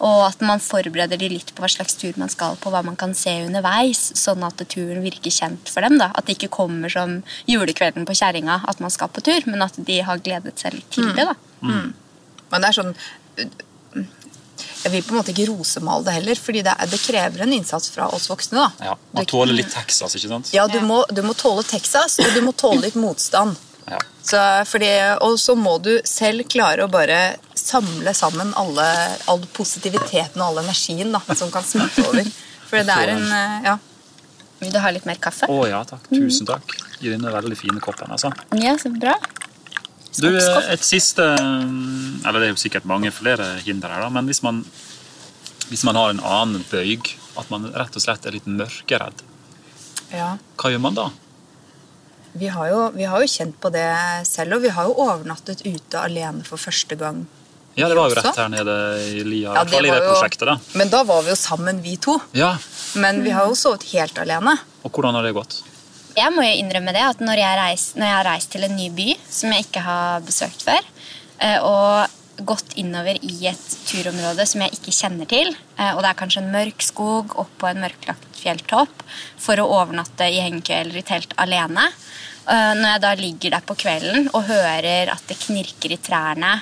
[SPEAKER 1] Og at man forbereder de litt på hva slags tur man skal på, hva man kan se underveis, sånn at turen virker kjent for dem. da. At det ikke kommer som julekvelden på kjerringa at man skal på tur, men at de har gledet seg litt til det. da.
[SPEAKER 3] Men det er sånn jeg vil på en måte ikke rosemale det heller, fordi det, er, det krever en innsats fra oss voksne. da.
[SPEAKER 2] Ja, Man
[SPEAKER 3] Du-
[SPEAKER 2] tåler litt Texas, ikke sant?
[SPEAKER 3] Ja, du må, du må tåle Texas, og du må tåle litt motstand.
[SPEAKER 2] Ja.
[SPEAKER 3] Så, fordi, og så må du selv klare å bare samle sammen alle, all positiviteten og all energien da, som kan smitte over. For det er en Ja.
[SPEAKER 1] Vil du ha litt mer kaffe?
[SPEAKER 2] Å ja, takk. Tusen takk. I denne veldig fine koppen. altså.
[SPEAKER 1] Ja, så bra.
[SPEAKER 2] Du, et siste Eller det er jo sikkert mange flere hinder her, da, men hvis man, hvis man har en annen bøyg, at man rett og slett er litt mørkeredd,
[SPEAKER 3] ja.
[SPEAKER 2] hva gjør man da?
[SPEAKER 3] Vi har, jo, vi har jo kjent på det selv, og vi har jo overnattet ute alene for første gang.
[SPEAKER 2] Ja, det var jo rett her nede i lia,
[SPEAKER 3] Ja,
[SPEAKER 2] i det prosjektet. da.
[SPEAKER 3] Men da var vi jo sammen, vi to.
[SPEAKER 2] Ja,
[SPEAKER 3] Men vi har jo sovet helt alene.
[SPEAKER 2] Og hvordan har det gått?
[SPEAKER 1] Jeg må jo innrømme det at når jeg, reis, når jeg har reist til en ny by som jeg ikke har besøkt før, eh, og gått innover i et turområde som jeg ikke kjenner til, eh, og det er kanskje en mørk skog oppå en mørklagt fjelltopp, for å overnatte i hengekøye eller i telt alene, eh, når jeg da ligger der på kvelden og hører at det knirker i trærne,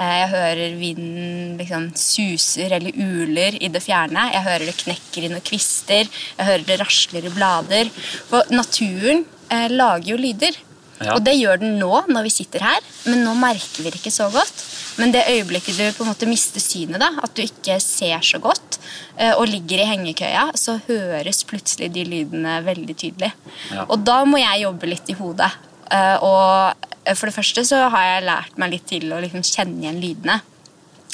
[SPEAKER 1] Jeg hører vinden liksom suser eller uler i det fjerne. Jeg hører det knekker i noen kvister. Jeg hører det rasler i blader. For naturen eh, lager jo lyder.
[SPEAKER 2] Ja.
[SPEAKER 1] Og det gjør den nå når vi sitter her, men nå merker vi det ikke så godt. Men det øyeblikket du på en måte mister synet, da, at du ikke ser så godt, eh, og ligger i hengekøya, så høres plutselig de lydene veldig tydelig.
[SPEAKER 2] Ja.
[SPEAKER 1] Og da må jeg jobbe litt i hodet. Eh, Og for det første så har jeg lært meg litt til å liksom kjenne igjen lydene.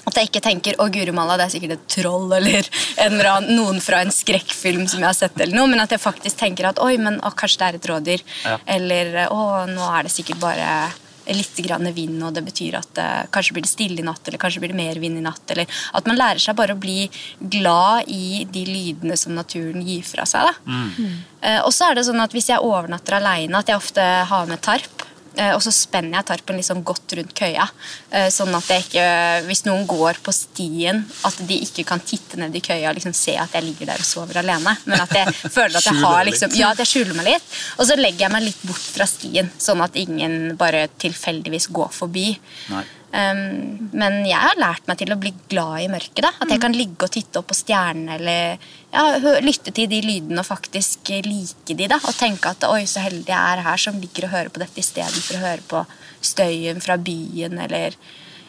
[SPEAKER 1] At jeg ikke tenker å guri malla, det er sikkert et troll eller *laughs* en eller annen, noen fra en skrekkfilm som jeg har sett, eller noe, men at jeg faktisk tenker at oi, men å, kanskje det er et rådyr.
[SPEAKER 2] Ja.
[SPEAKER 1] Eller å, nå er det sikkert bare litt grann vind, og det betyr at eh, kanskje blir det stille i natt, eller kanskje blir det mer vind i natt. Eller at man lærer seg bare å bli glad i de lydene som naturen gir fra seg. Da. Eh, og så er det sånn at hvis jeg overnatter aleine, at jeg ofte har med tarp. Eh, Og så spenner jeg tarpen sånn godt rundt køya. eh, Sånn at jeg ikke, hvis noen går på stien, at de ikke kan titte ned i køya og liksom se at jeg ligger der og sover alene. Men at jeg *laughs* føler at jeg har liksom, ja, at jeg skjuler meg litt. Og så legger jeg meg litt bort fra stien, sånn at ingen bare tilfeldigvis går forbi.
[SPEAKER 2] Nei.
[SPEAKER 1] Um, men jeg har lært meg til å bli glad i mørket. da. At jeg kan ligge og titte opp på stjernene eller ja, lytte til de lydene og faktisk like de. da, Og tenke at oi, så heldig jeg er her som ligger og hører på dette istedenfor å høre på støyen fra byen eller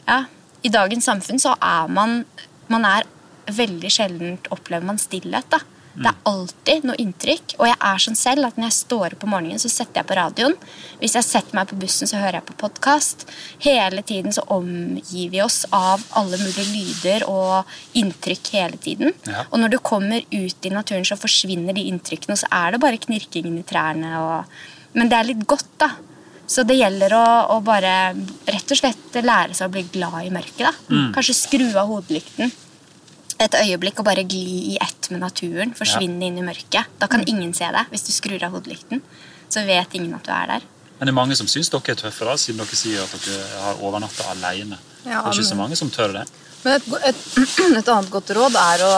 [SPEAKER 1] Ja, i dagens samfunn så er man Man er veldig sjelden opplever man stillhet. da. Det er alltid noe inntrykk. Og jeg er sånn selv at når jeg står opp om morgenen, så setter jeg på radioen. Hvis jeg setter meg på bussen, så hører jeg på podkast. Hele tiden så omgir vi oss av alle mulige lyder og inntrykk hele tiden.
[SPEAKER 2] Ja.
[SPEAKER 1] Og når du kommer ut i naturen, så forsvinner de inntrykkene, og så er det bare knirkingen i trærne. Og... Men det er litt godt, da. Så det gjelder å, å bare rett og slett lære seg å bli glad i mørket. da. Kanskje skru av hodelykten et øyeblikk og bare gli i ett med naturen. Forsvinne inn i mørket. Da kan ingen se deg hvis du skrur av hodelykten. Så vet ingen at du er der.
[SPEAKER 2] Men det er mange som syns dere er tøffe, da, siden dere sier at dere har overnatta alene.
[SPEAKER 3] Ja,
[SPEAKER 2] det er ikke så mange som tør det.
[SPEAKER 3] Men et, et, *clears throat* et annet godt råd er å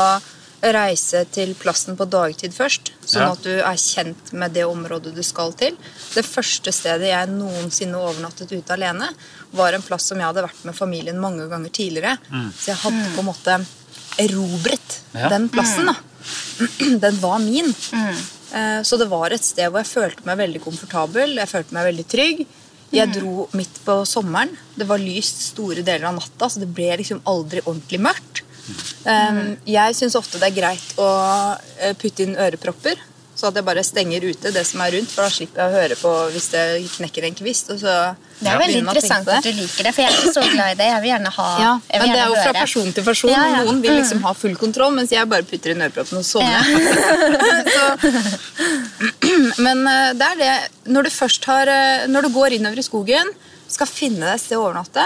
[SPEAKER 3] reise til plassen på dagtid først. Sånn
[SPEAKER 2] Ja.
[SPEAKER 3] at du er kjent med det området du skal til. Det første stedet jeg noensinne overnattet ute alene, var en plass som jeg hadde vært med familien mange ganger tidligere. Så jeg hadde på en måte erobret
[SPEAKER 2] Ja.
[SPEAKER 3] den plassen. da. *clears throat* Den var min. Mm. Så det var et sted hvor jeg følte meg veldig komfortabel, jeg følte meg veldig trygg. Jeg dro midt på sommeren. Det var lyst store deler av natta, så det ble liksom aldri ordentlig mørkt. Mm. Jeg syns ofte det er greit å eh, putte inn ørepropper, så at jeg bare stenger ute det som er rundt, for da slipper jeg å høre på hvis det knekker en kvist. Og så
[SPEAKER 1] Det er veldig
[SPEAKER 3] å tenke
[SPEAKER 1] interessant at du liker det, for jeg er ikke så glad i det. Jeg vil gjerne ha
[SPEAKER 3] ja,
[SPEAKER 1] vil
[SPEAKER 3] men det er jo fra
[SPEAKER 1] høre.
[SPEAKER 3] person til person.
[SPEAKER 1] Ja, ja.
[SPEAKER 3] Noen vil liksom ha full kontroll, mens jeg bare putter inn øreproppen og sovner. *laughs* *laughs* Så, *clears throat* men eh, det er det Når du først har eh, Når du går innover i skogen, skal finne deg et sted å overnatte,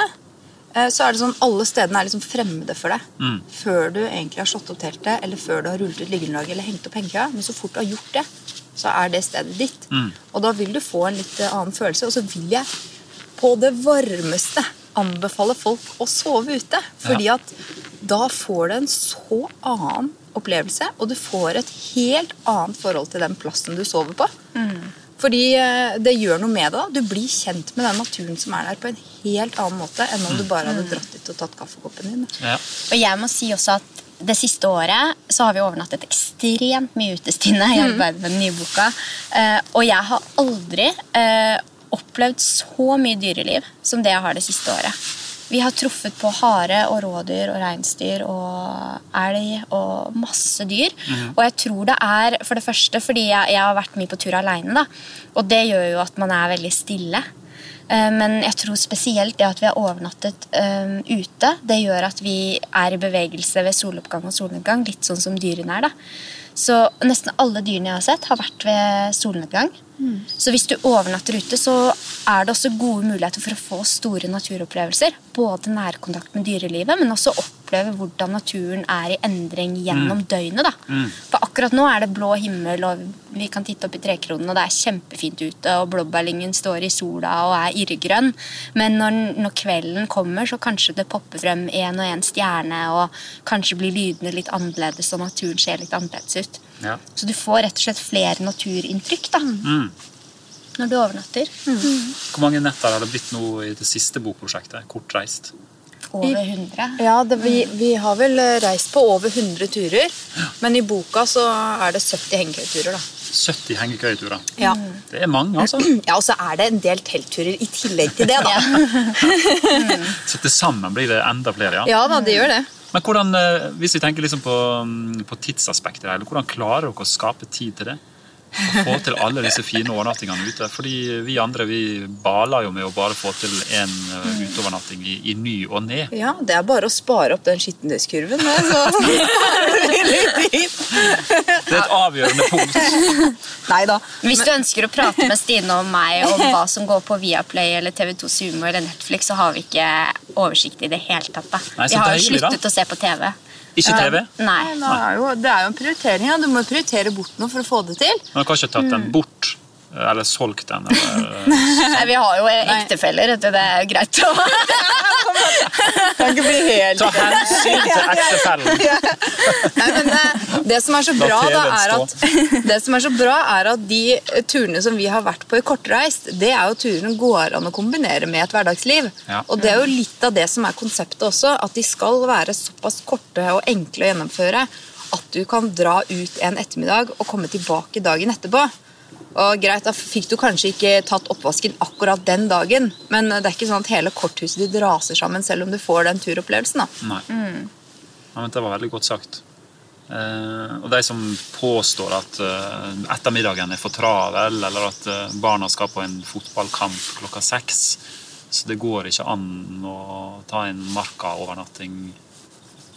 [SPEAKER 3] så er det sånn alle stedene er liksom fremmede for deg. Før du egentlig har slått opp teltet, eller før du har rullet ut liggeunderlaget eller hengt opp hengekøya. Men så fort du har gjort det, så er det stedet ditt. Og da vil du få en litt eh, annen følelse. Og så vil jeg på det varmeste anbefale folk å sove ute. Fordi at da får du en så annen opplevelse, og du får et helt annet forhold til den plassen du sover på. Fordi eh, det gjør noe med deg. Du blir kjent med den naturen som er der på en helt annen måte enn om du bare hadde dratt dit og tatt kaffekoppen din.
[SPEAKER 2] Ja.
[SPEAKER 1] Og jeg må si også at det siste året så har vi overnattet ekstremt mye ute, Stine, i arbeidet med den nye boka. Eh, og jeg har aldri eh, opplevd så mye dyreliv som det jeg har det siste året. Vi har truffet på hare og rådyr og reinsdyr og elg og masse dyr. Og jeg tror det er for det første fordi jeg, jeg har vært mye på tur aleine. Og det gjør jo at man er veldig stille. Eh, Men jeg tror spesielt det at vi har overnattet um, ute, det gjør at vi er i bevegelse ved soloppgang og solnedgang, litt sånn som dyrene er. da. Så nesten alle dyrene jeg har sett, har vært ved solnedgang. Så hvis du overnatter ute, så er det også gode muligheter for å få store naturopplevelser. Både nærkontakt med dyrelivet, men også oppleve hvordan naturen er i endring gjennom døgnet. da. For akkurat nå er det blå himmel, og vi kan titte opp i trekronen, og det er kjempefint ute, og blåbærlyngen står i sola og er irrgrønn. Men når, når kvelden kommer, så kanskje det popper frem en og en stjerne, og kanskje blir lydene litt annerledes, og naturen ser litt annerledes ut.
[SPEAKER 2] Ja.
[SPEAKER 1] Så du får rett og slett flere naturinntrykk da,
[SPEAKER 2] Mm.
[SPEAKER 1] når du overnatter.
[SPEAKER 2] Hvor mange netter har det blitt nå i det siste bokprosjektet? Kortreist.
[SPEAKER 1] Over 100.
[SPEAKER 3] Ja, det, vi, vi har vel reist på over 100 turer, men i boka så er det 70 hengekøyeturer. da.
[SPEAKER 2] 70 hengekøyeturer.
[SPEAKER 3] Ja.
[SPEAKER 2] Det er mange, altså. *clears throat*
[SPEAKER 3] ja, Og så er det en del teltturer i tillegg til det. da. *laughs*
[SPEAKER 2] Så til sammen blir det enda flere, ja.
[SPEAKER 3] Ja da, det gjør det.
[SPEAKER 2] Men hvordan, eh, hvis vi tenker liksom på, mm, på tidsaspektet, her, hvordan klarer dere å skape tid til det? Å få til alle disse fine overnattingene ute? Fordi vi andre vi baler jo med å bare få til én uteovernatting i, i ny og ne.
[SPEAKER 3] Ja, Det er bare å spare opp den skittentøyskurven. det, Så er *laughs* *laughs* det
[SPEAKER 2] er et avgjørende punkt. *laughs*
[SPEAKER 3] Nei da.
[SPEAKER 1] Hvis du ønsker å prate med Stine og meg om hva som går på Viaplay eller TV2 Sumo eller Netflix, så har vi ikke oversikt i det hele tatt. da.
[SPEAKER 2] Nei, så
[SPEAKER 1] vi har jo
[SPEAKER 2] sluttet da.
[SPEAKER 1] å se på TV.
[SPEAKER 2] Ikke TV.
[SPEAKER 1] Nei.
[SPEAKER 3] Er, jo, det er jo en prioritering. Ja. Du må prioritere bort noe for å få det til.
[SPEAKER 2] Men du har ikke tatt den bort? Eller solgt den? Eller, *laughs*
[SPEAKER 1] Nei, Vi har jo ektefeller, vet du. Det er jo greit å *laughs*
[SPEAKER 3] Kan ikke bli helt
[SPEAKER 2] ta hensyn til ektefellen! *laughs*
[SPEAKER 3] Nei, men eh, det som er så bra, da, er at, det som er så bra, er at de turene som vi har vært på i kortreist, det er jo turer som går an å kombinere med et hverdagsliv.
[SPEAKER 2] Ja.
[SPEAKER 3] Og det er jo litt av det som er konseptet også, at de skal være såpass korte og enkle å gjennomføre at du kan dra ut en ettermiddag og komme tilbake dagen etterpå. Og greit, Da fikk du kanskje ikke tatt oppvasken akkurat den dagen, men det er ikke sånn at hele korthuset ditt raser sammen selv om du får den turopplevelsen. da.
[SPEAKER 2] Nei. Ja, men det var veldig godt sagt. Eh, og de som påstår at eh, ettermiddagen er for travel, eller at eh, barna skal på en fotballkamp klokka seks, så det går ikke an å ta en marka-overnatting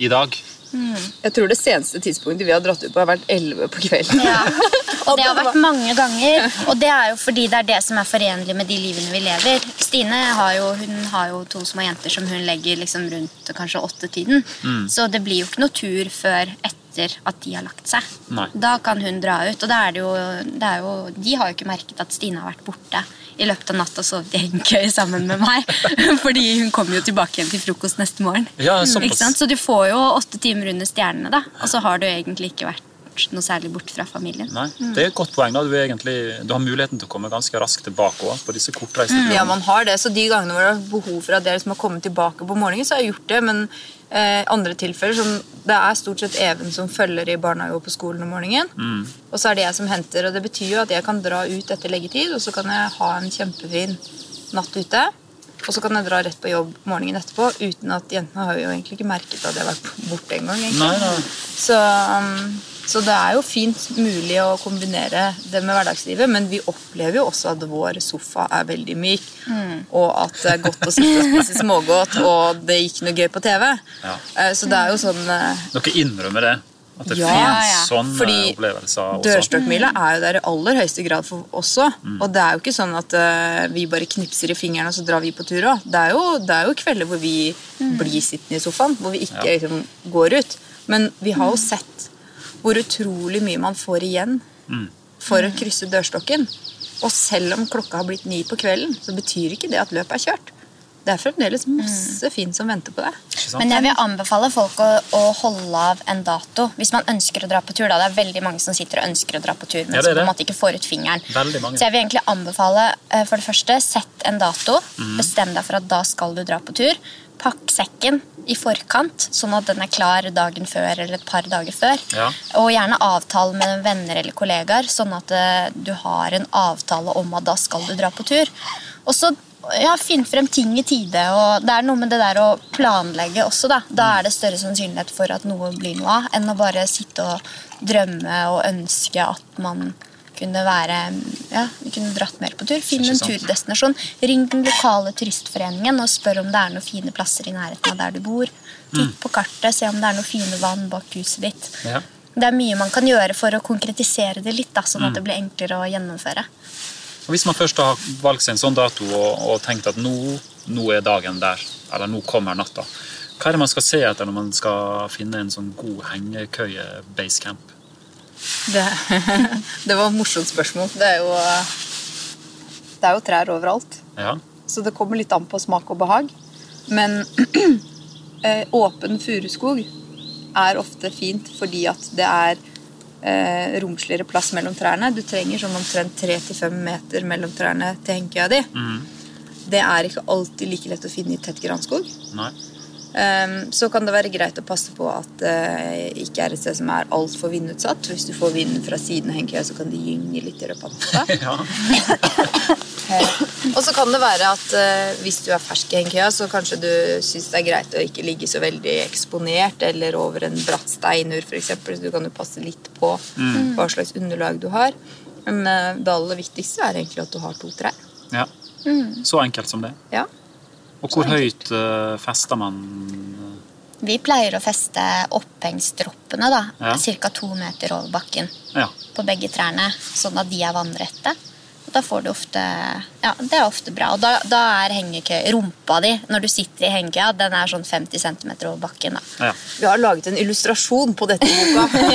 [SPEAKER 2] i dag.
[SPEAKER 3] Jeg tror det seneste tidspunktet vi har dratt ut på, har vært 11 på kvelden.
[SPEAKER 1] Ja. *laughs* Og det har vært mange ganger. Og det er jo fordi det er det som er forenlig med de livene vi lever. Stine har jo, hun har jo to små jenter som hun legger liksom rundt kanskje åttetiden. Så det blir jo ikke noe tur før etter at de har lagt seg.
[SPEAKER 2] Nei.
[SPEAKER 1] Da kan hun dra ut. Og da er det jo, det er jo, de har jo ikke merket at Stine har vært borte i løpet av natta sovet i hengekøye sammen med meg. *laughs* Fordi hun kommer jo tilbake igjen til frokost neste morgen.
[SPEAKER 2] Ja,
[SPEAKER 1] sant? Så du får jo åtte timer under stjernene, da. Og så har du egentlig ikke vært noe særlig bort fra familien.
[SPEAKER 2] Nei, Det er et godt poeng. da. Du, er egentlig, du har muligheten til å komme ganske raskt tilbake også, på disse kortreiste mm.
[SPEAKER 3] Ja, man har det, så De gangene hvor det er behov for at dere som har kommet tilbake på morgenen, så har jeg gjort det. Men eh, andre tilfeller som Det er stort sett Even som følger i barnehage og på skolen om morgenen. Og så er det jeg som henter. og Det betyr jo at jeg kan dra ut etter leggetid, og så kan jeg ha en kjempefin natt ute. Og så kan jeg dra rett på jobb morgenen etterpå uten at jentene har jo egentlig ikke merket at jeg har vært borte engang. Så, um, så det er jo fint mulig å kombinere det med hverdagslivet, men vi opplever jo også at vår sofa er veldig myk, og at det er godt å sitte og spise *laughs* smågodt, og det gikk noe gøy på TV.
[SPEAKER 2] Ja.
[SPEAKER 3] Eh, Så det er jo sånn eh,
[SPEAKER 2] Dere innrømmer det? At det
[SPEAKER 3] Ja,
[SPEAKER 2] finnes
[SPEAKER 1] ja.
[SPEAKER 2] sånne
[SPEAKER 3] Fordi
[SPEAKER 2] opplevelser også?
[SPEAKER 3] Dørstokkmila er jo der i aller høyeste grad for også. Og det er jo ikke sånn at eh, vi bare knipser i fingrene og så drar vi på tur òg. Det, er jo- det er jo kvelder hvor vi blir sittende i sofaen, hvor vi ikke
[SPEAKER 2] Ja.
[SPEAKER 3] liksom, går ut. Men vi har jo sett hvor utrolig mye man får igjen for å krysse dørstokken. Og selv om klokka har blitt ni på kvelden, så betyr ikke det at løpet er kjørt. Det er fremdeles masse fint som venter på deg.
[SPEAKER 1] Men jeg vil anbefale folk å, å holde av en dato hvis man ønsker å dra på tur. Da. Det er veldig mange som sitter og ønsker å dra på tur, men
[SPEAKER 2] Ja, det
[SPEAKER 1] som på en måte ikke får ut fingeren. Så jeg vil egentlig anbefale eh, for det første, sett en dato.
[SPEAKER 2] Mm.
[SPEAKER 1] Bestem deg for at da skal du dra på tur. Pakk sekken i forkant, sånn at den er klar dagen før eller et par dager før.
[SPEAKER 2] Ja.
[SPEAKER 1] Og gjerne avtale med venner eller kollegaer, sånn at eh, du har en avtale om at da skal du dra på tur. Og så ja, finn frem ting i tide. og Det er noe med det der å planlegge også. Da Da er det større sannsynlighet for at noe blir noe av, enn å bare sitte og drømme og ønske at man kunne være ja, vi kunne dratt mer på tur. Finn en turdestinasjon. Ring den lokale turistforeningen og spør om det er noen fine plasser i nærheten av der du bor. Titt på kartet, se om det er noen fine vann bak huset ditt.
[SPEAKER 2] Ja.
[SPEAKER 1] Det er mye man kan gjøre for å konkretisere det litt, da, sånn at det blir enklere å gjennomføre.
[SPEAKER 2] Og Hvis man først har valgt seg en sånn dato og, og tenkt at nå, nå er dagen der, eller nå kommer natta, hva er det man skal se etter når man skal finne en sånn god hengekøye-basecamp?
[SPEAKER 3] Det, *laughs* det var et morsomt spørsmål. Det er jo Det er jo trær overalt.
[SPEAKER 2] Ja.
[SPEAKER 3] Så det kommer litt an på smak og behag. Men *clears throat* eh, åpen furuskog er ofte fint fordi at det er eh, romsligere plass mellom trærne. Du trenger sånn omtrent 3-5 meter mellom trærne til henkøya di.
[SPEAKER 2] Mm.
[SPEAKER 3] Det er ikke alltid like lett å finne i tett granskog.
[SPEAKER 2] Nei.
[SPEAKER 3] Ehm, Så kan det være greit å passe på at det ikke er et sted som er altfor vindutsatt. Hvis du får vinden fra siden av hengekøya, så kan de gynge litt i på deg.
[SPEAKER 2] Ja. *laughs*
[SPEAKER 3] Og så kan det være at eh, hvis du er fersk i hengekøya, så kanskje du syns det er greit å ikke ligge så veldig eksponert eller over en bratt steinur, f.eks. Så du kan jo passe litt på hva slags underlag du har. Men eh, det aller viktigste er egentlig at du har to trær.
[SPEAKER 2] ja. Så enkelt som det.
[SPEAKER 3] Ja.
[SPEAKER 2] Og hvor høyt uh, fester man
[SPEAKER 1] Vi pleier å feste opphengsdroppene da,
[SPEAKER 2] Ja.
[SPEAKER 1] ca. to meter over bakken
[SPEAKER 2] Ja.
[SPEAKER 1] på begge trærne, sånn at de er vannrette. Da får du ofte Ja, det er ofte bra. Og da, da er hengekøy, rumpa di når du sitter i hengekøya, den er sånn 50 cm over bakken. da.
[SPEAKER 2] ja.
[SPEAKER 3] Vi har laget en illustrasjon på dette i boka. *laughs*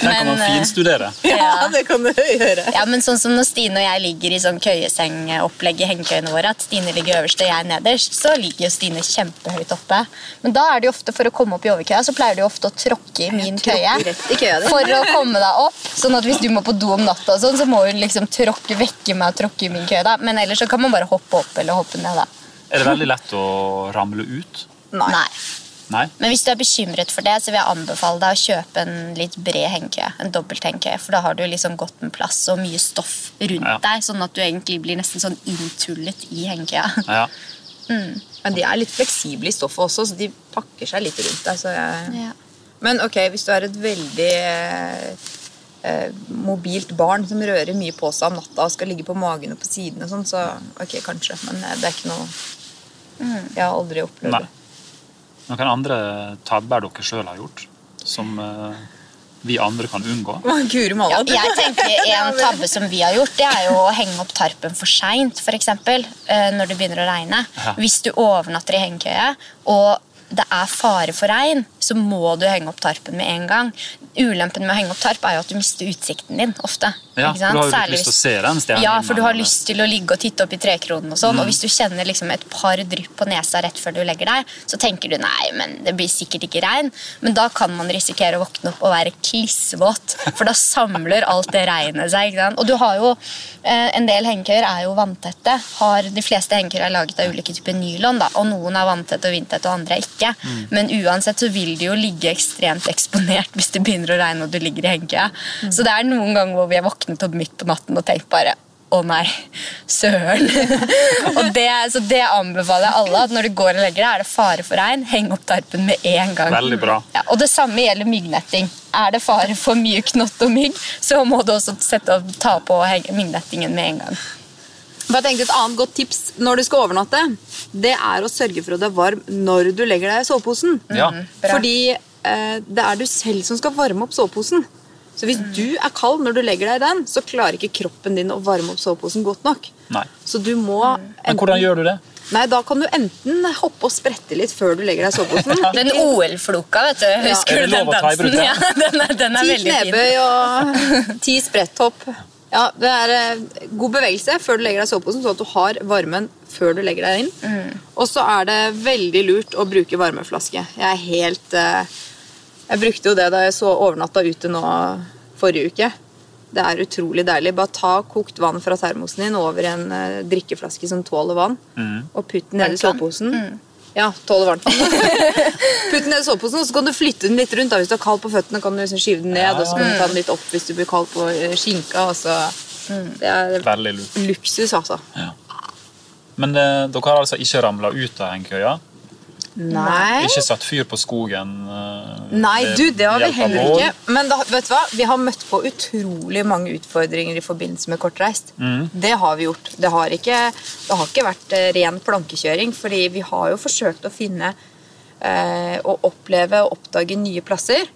[SPEAKER 2] Den kan man
[SPEAKER 1] eh,
[SPEAKER 2] finstudere.
[SPEAKER 3] ja, det kan du gjøre.
[SPEAKER 1] Ja, men sånn som når Stine og jeg ligger i sånn køyesengopplegg i hengekøyene våre, at Stine ligger øverst og jeg nederst, så ligger jo Stine kjempehøyt oppe. Men da er det jo ofte for å komme opp i overkøya, så pleier du jo ofte å tråkke i min køye.
[SPEAKER 3] I køya.
[SPEAKER 1] For å komme deg opp. Sånn at hvis du må på do om natta, og sånn, så må hun liksom tråkke vekke meg og tråkke i min kø. da. Men ellers så kan man bare hoppe opp eller hoppe ned. da.
[SPEAKER 2] Er det veldig lett å ramle ut?
[SPEAKER 3] Nei.
[SPEAKER 1] Nei.
[SPEAKER 2] Nei?
[SPEAKER 1] Men hvis du er bekymret for det, så vil jeg anbefale deg å kjøpe en litt bred hengekøye. En dobbelt hengekøye, for da har du liksom godt med plass og mye stoff rundt
[SPEAKER 2] Ja.
[SPEAKER 1] deg, sånn at du egentlig blir nesten sånn inntullet i hengekøya.
[SPEAKER 2] Ja. *laughs*
[SPEAKER 3] Men de er litt fleksible i stoffet også, så de pakker seg litt rundt deg. Så jeg...
[SPEAKER 1] Ja.
[SPEAKER 3] Men ok, hvis du er et veldig eh, mobilt barn som rører mye på seg om natta og skal ligge på magen og på siden, og sånn, så ok, kanskje. Men eh, det er ikke noe Jeg har aldri opplevd
[SPEAKER 2] Nei.
[SPEAKER 3] det.
[SPEAKER 2] Noen andre tabber dere sjøl har gjort, som eh, vi andre kan unngå? *laughs*
[SPEAKER 1] Ja, jeg tenker En *laughs* tabbe som vi har gjort, det er jo å henge opp tarpen for seint. eh, Når det begynner å regne.
[SPEAKER 2] Ja.
[SPEAKER 1] Hvis du overnatter i hengekøye og det er fare for regn, så må du henge opp tarpen med en gang. Ulempen med å henge opp tarp er jo at du mister utsikten din ofte.
[SPEAKER 2] Ja, for du har jo litt lyst til å se den stjernen.
[SPEAKER 1] Ja, for du har lyst til å ligge og titte opp i trekronen. Og sånn,
[SPEAKER 2] Mm.
[SPEAKER 1] og hvis du kjenner liksom et par drypp på nesa rett før du legger deg, så tenker du nei, men det blir sikkert ikke regn. Men da kan man risikere å våkne opp og være klissvåt, for da samler alt det regnet seg. ikke sant? Og du har jo, eh, En del hengekøyer er jo vanntette. Har, de fleste hengekøyer er laget av ulike typer nylon, da, og noen er vanntette og vindtette, og andre er ikke.
[SPEAKER 2] Mm.
[SPEAKER 1] Men uansett så vil de jo ligge ekstremt eksponert hvis det begynner å regne og du ligger i hengekøya. Så det er noen ganger hvor vi har våknet opp midt på natten og tenkt bare å nei, søren. *laughs* og det, så det anbefaler jeg alle. at Når du går og legger deg, er det fare for regn. Heng opp tarpen med en gang.
[SPEAKER 2] Veldig bra.
[SPEAKER 1] Ja, og det samme gjelder myggnetting. Er det fare for mye knott og mygg, så må du også sette og ta på myggnettingen med en gang.
[SPEAKER 3] Bare tenkte Et annet godt tips når du skal overnatte, det er å sørge for at du er varm når du legger deg i soveposen.
[SPEAKER 2] Ja.
[SPEAKER 3] Fordi eh, det er du selv som skal varme opp soveposen. Så hvis du er kald når du legger deg i den, så klarer ikke kroppen din å varme opp soveposen godt nok.
[SPEAKER 2] Nei.
[SPEAKER 3] Så du må
[SPEAKER 2] Men hvordan gjør du det?
[SPEAKER 3] Nei, Da kan du enten hoppe og sprette litt før du legger deg i soveposen. *laughs*
[SPEAKER 1] Den OL-floka, vet du. Husker
[SPEAKER 2] ja.
[SPEAKER 1] du den dansen? *laughs* Ja, den er, den er
[SPEAKER 3] Ti
[SPEAKER 1] veldig fin.
[SPEAKER 3] knebøy og *laughs* ti spretthopp. Ja, det er eh, god bevegelse før du legger deg i soveposen, sånn at du har varmen før du legger deg inn.
[SPEAKER 1] Mm.
[SPEAKER 3] Og så er det veldig lurt å bruke varmeflaske. Jeg er helt eh, Jeg brukte jo det da jeg så overnatta ute nå forrige uke. Det er utrolig deilig. Bare ta kokt vann fra termosen din over i en eh, drikkeflaske som tåler vann, og putt den ned i soveposen. Ja, tåler varmt vann. *laughs* Putt den ned i soveposen, og så kan du flytte den litt rundt. Da. Hvis du er kald på føttene, kan du liksom skyve den ned,
[SPEAKER 2] Ja,
[SPEAKER 3] og så kan du ta den litt opp hvis du blir kald på eh, skinka. Altså. Mm. Det er
[SPEAKER 2] Veldig lurt.
[SPEAKER 3] luksus, altså.
[SPEAKER 2] Men eh, dere har altså ikke ramla ut av hengekøya?
[SPEAKER 3] Nei.
[SPEAKER 2] Ikke satt fyr på skogen? eh,
[SPEAKER 3] Nei, du, det har vi heller ikke. Men da, vet du hva? vi har møtt på utrolig mange utfordringer i forbindelse med kortreist. Det har vi gjort. Det har ikke, det har ikke vært eh, ren plankekjøring, fordi vi har jo forsøkt å finne eh, og oppleve og oppdage nye plasser.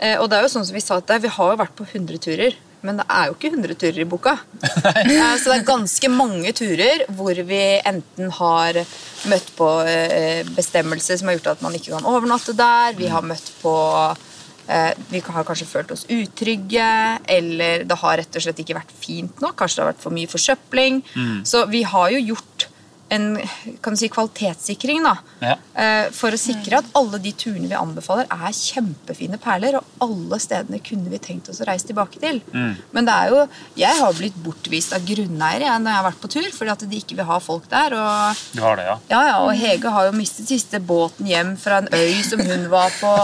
[SPEAKER 3] Eh, og det er jo sånn som vi sa til deg, vi har jo vært på 100 turer. Men det er jo ikke 100 turer i boka. *laughs* Eh, Så det er ganske mange turer hvor vi enten har møtt på eh, bestemmelser som har gjort at man ikke kan overnatte der. Vi har møtt på eh, Vi har kanskje følt oss utrygge, eller det har rett og slett ikke vært fint nok. Kanskje det har vært for mye forsøpling. Så vi har jo gjort en kan du si, kvalitetssikring da,
[SPEAKER 2] Ja.
[SPEAKER 3] eh, for å sikre at alle de turene vi anbefaler, er kjempefine perler. Og alle stedene kunne vi tenkt oss å reise tilbake til. Men det er jo, jeg har blitt bortvist av grunneiere jeg, når jeg har vært på tur, fordi at de ikke vil ha folk der. og
[SPEAKER 2] Du har det, ja?
[SPEAKER 3] ja, ja, og Hege har jo mistet siste båten hjem fra en øy som hun var på.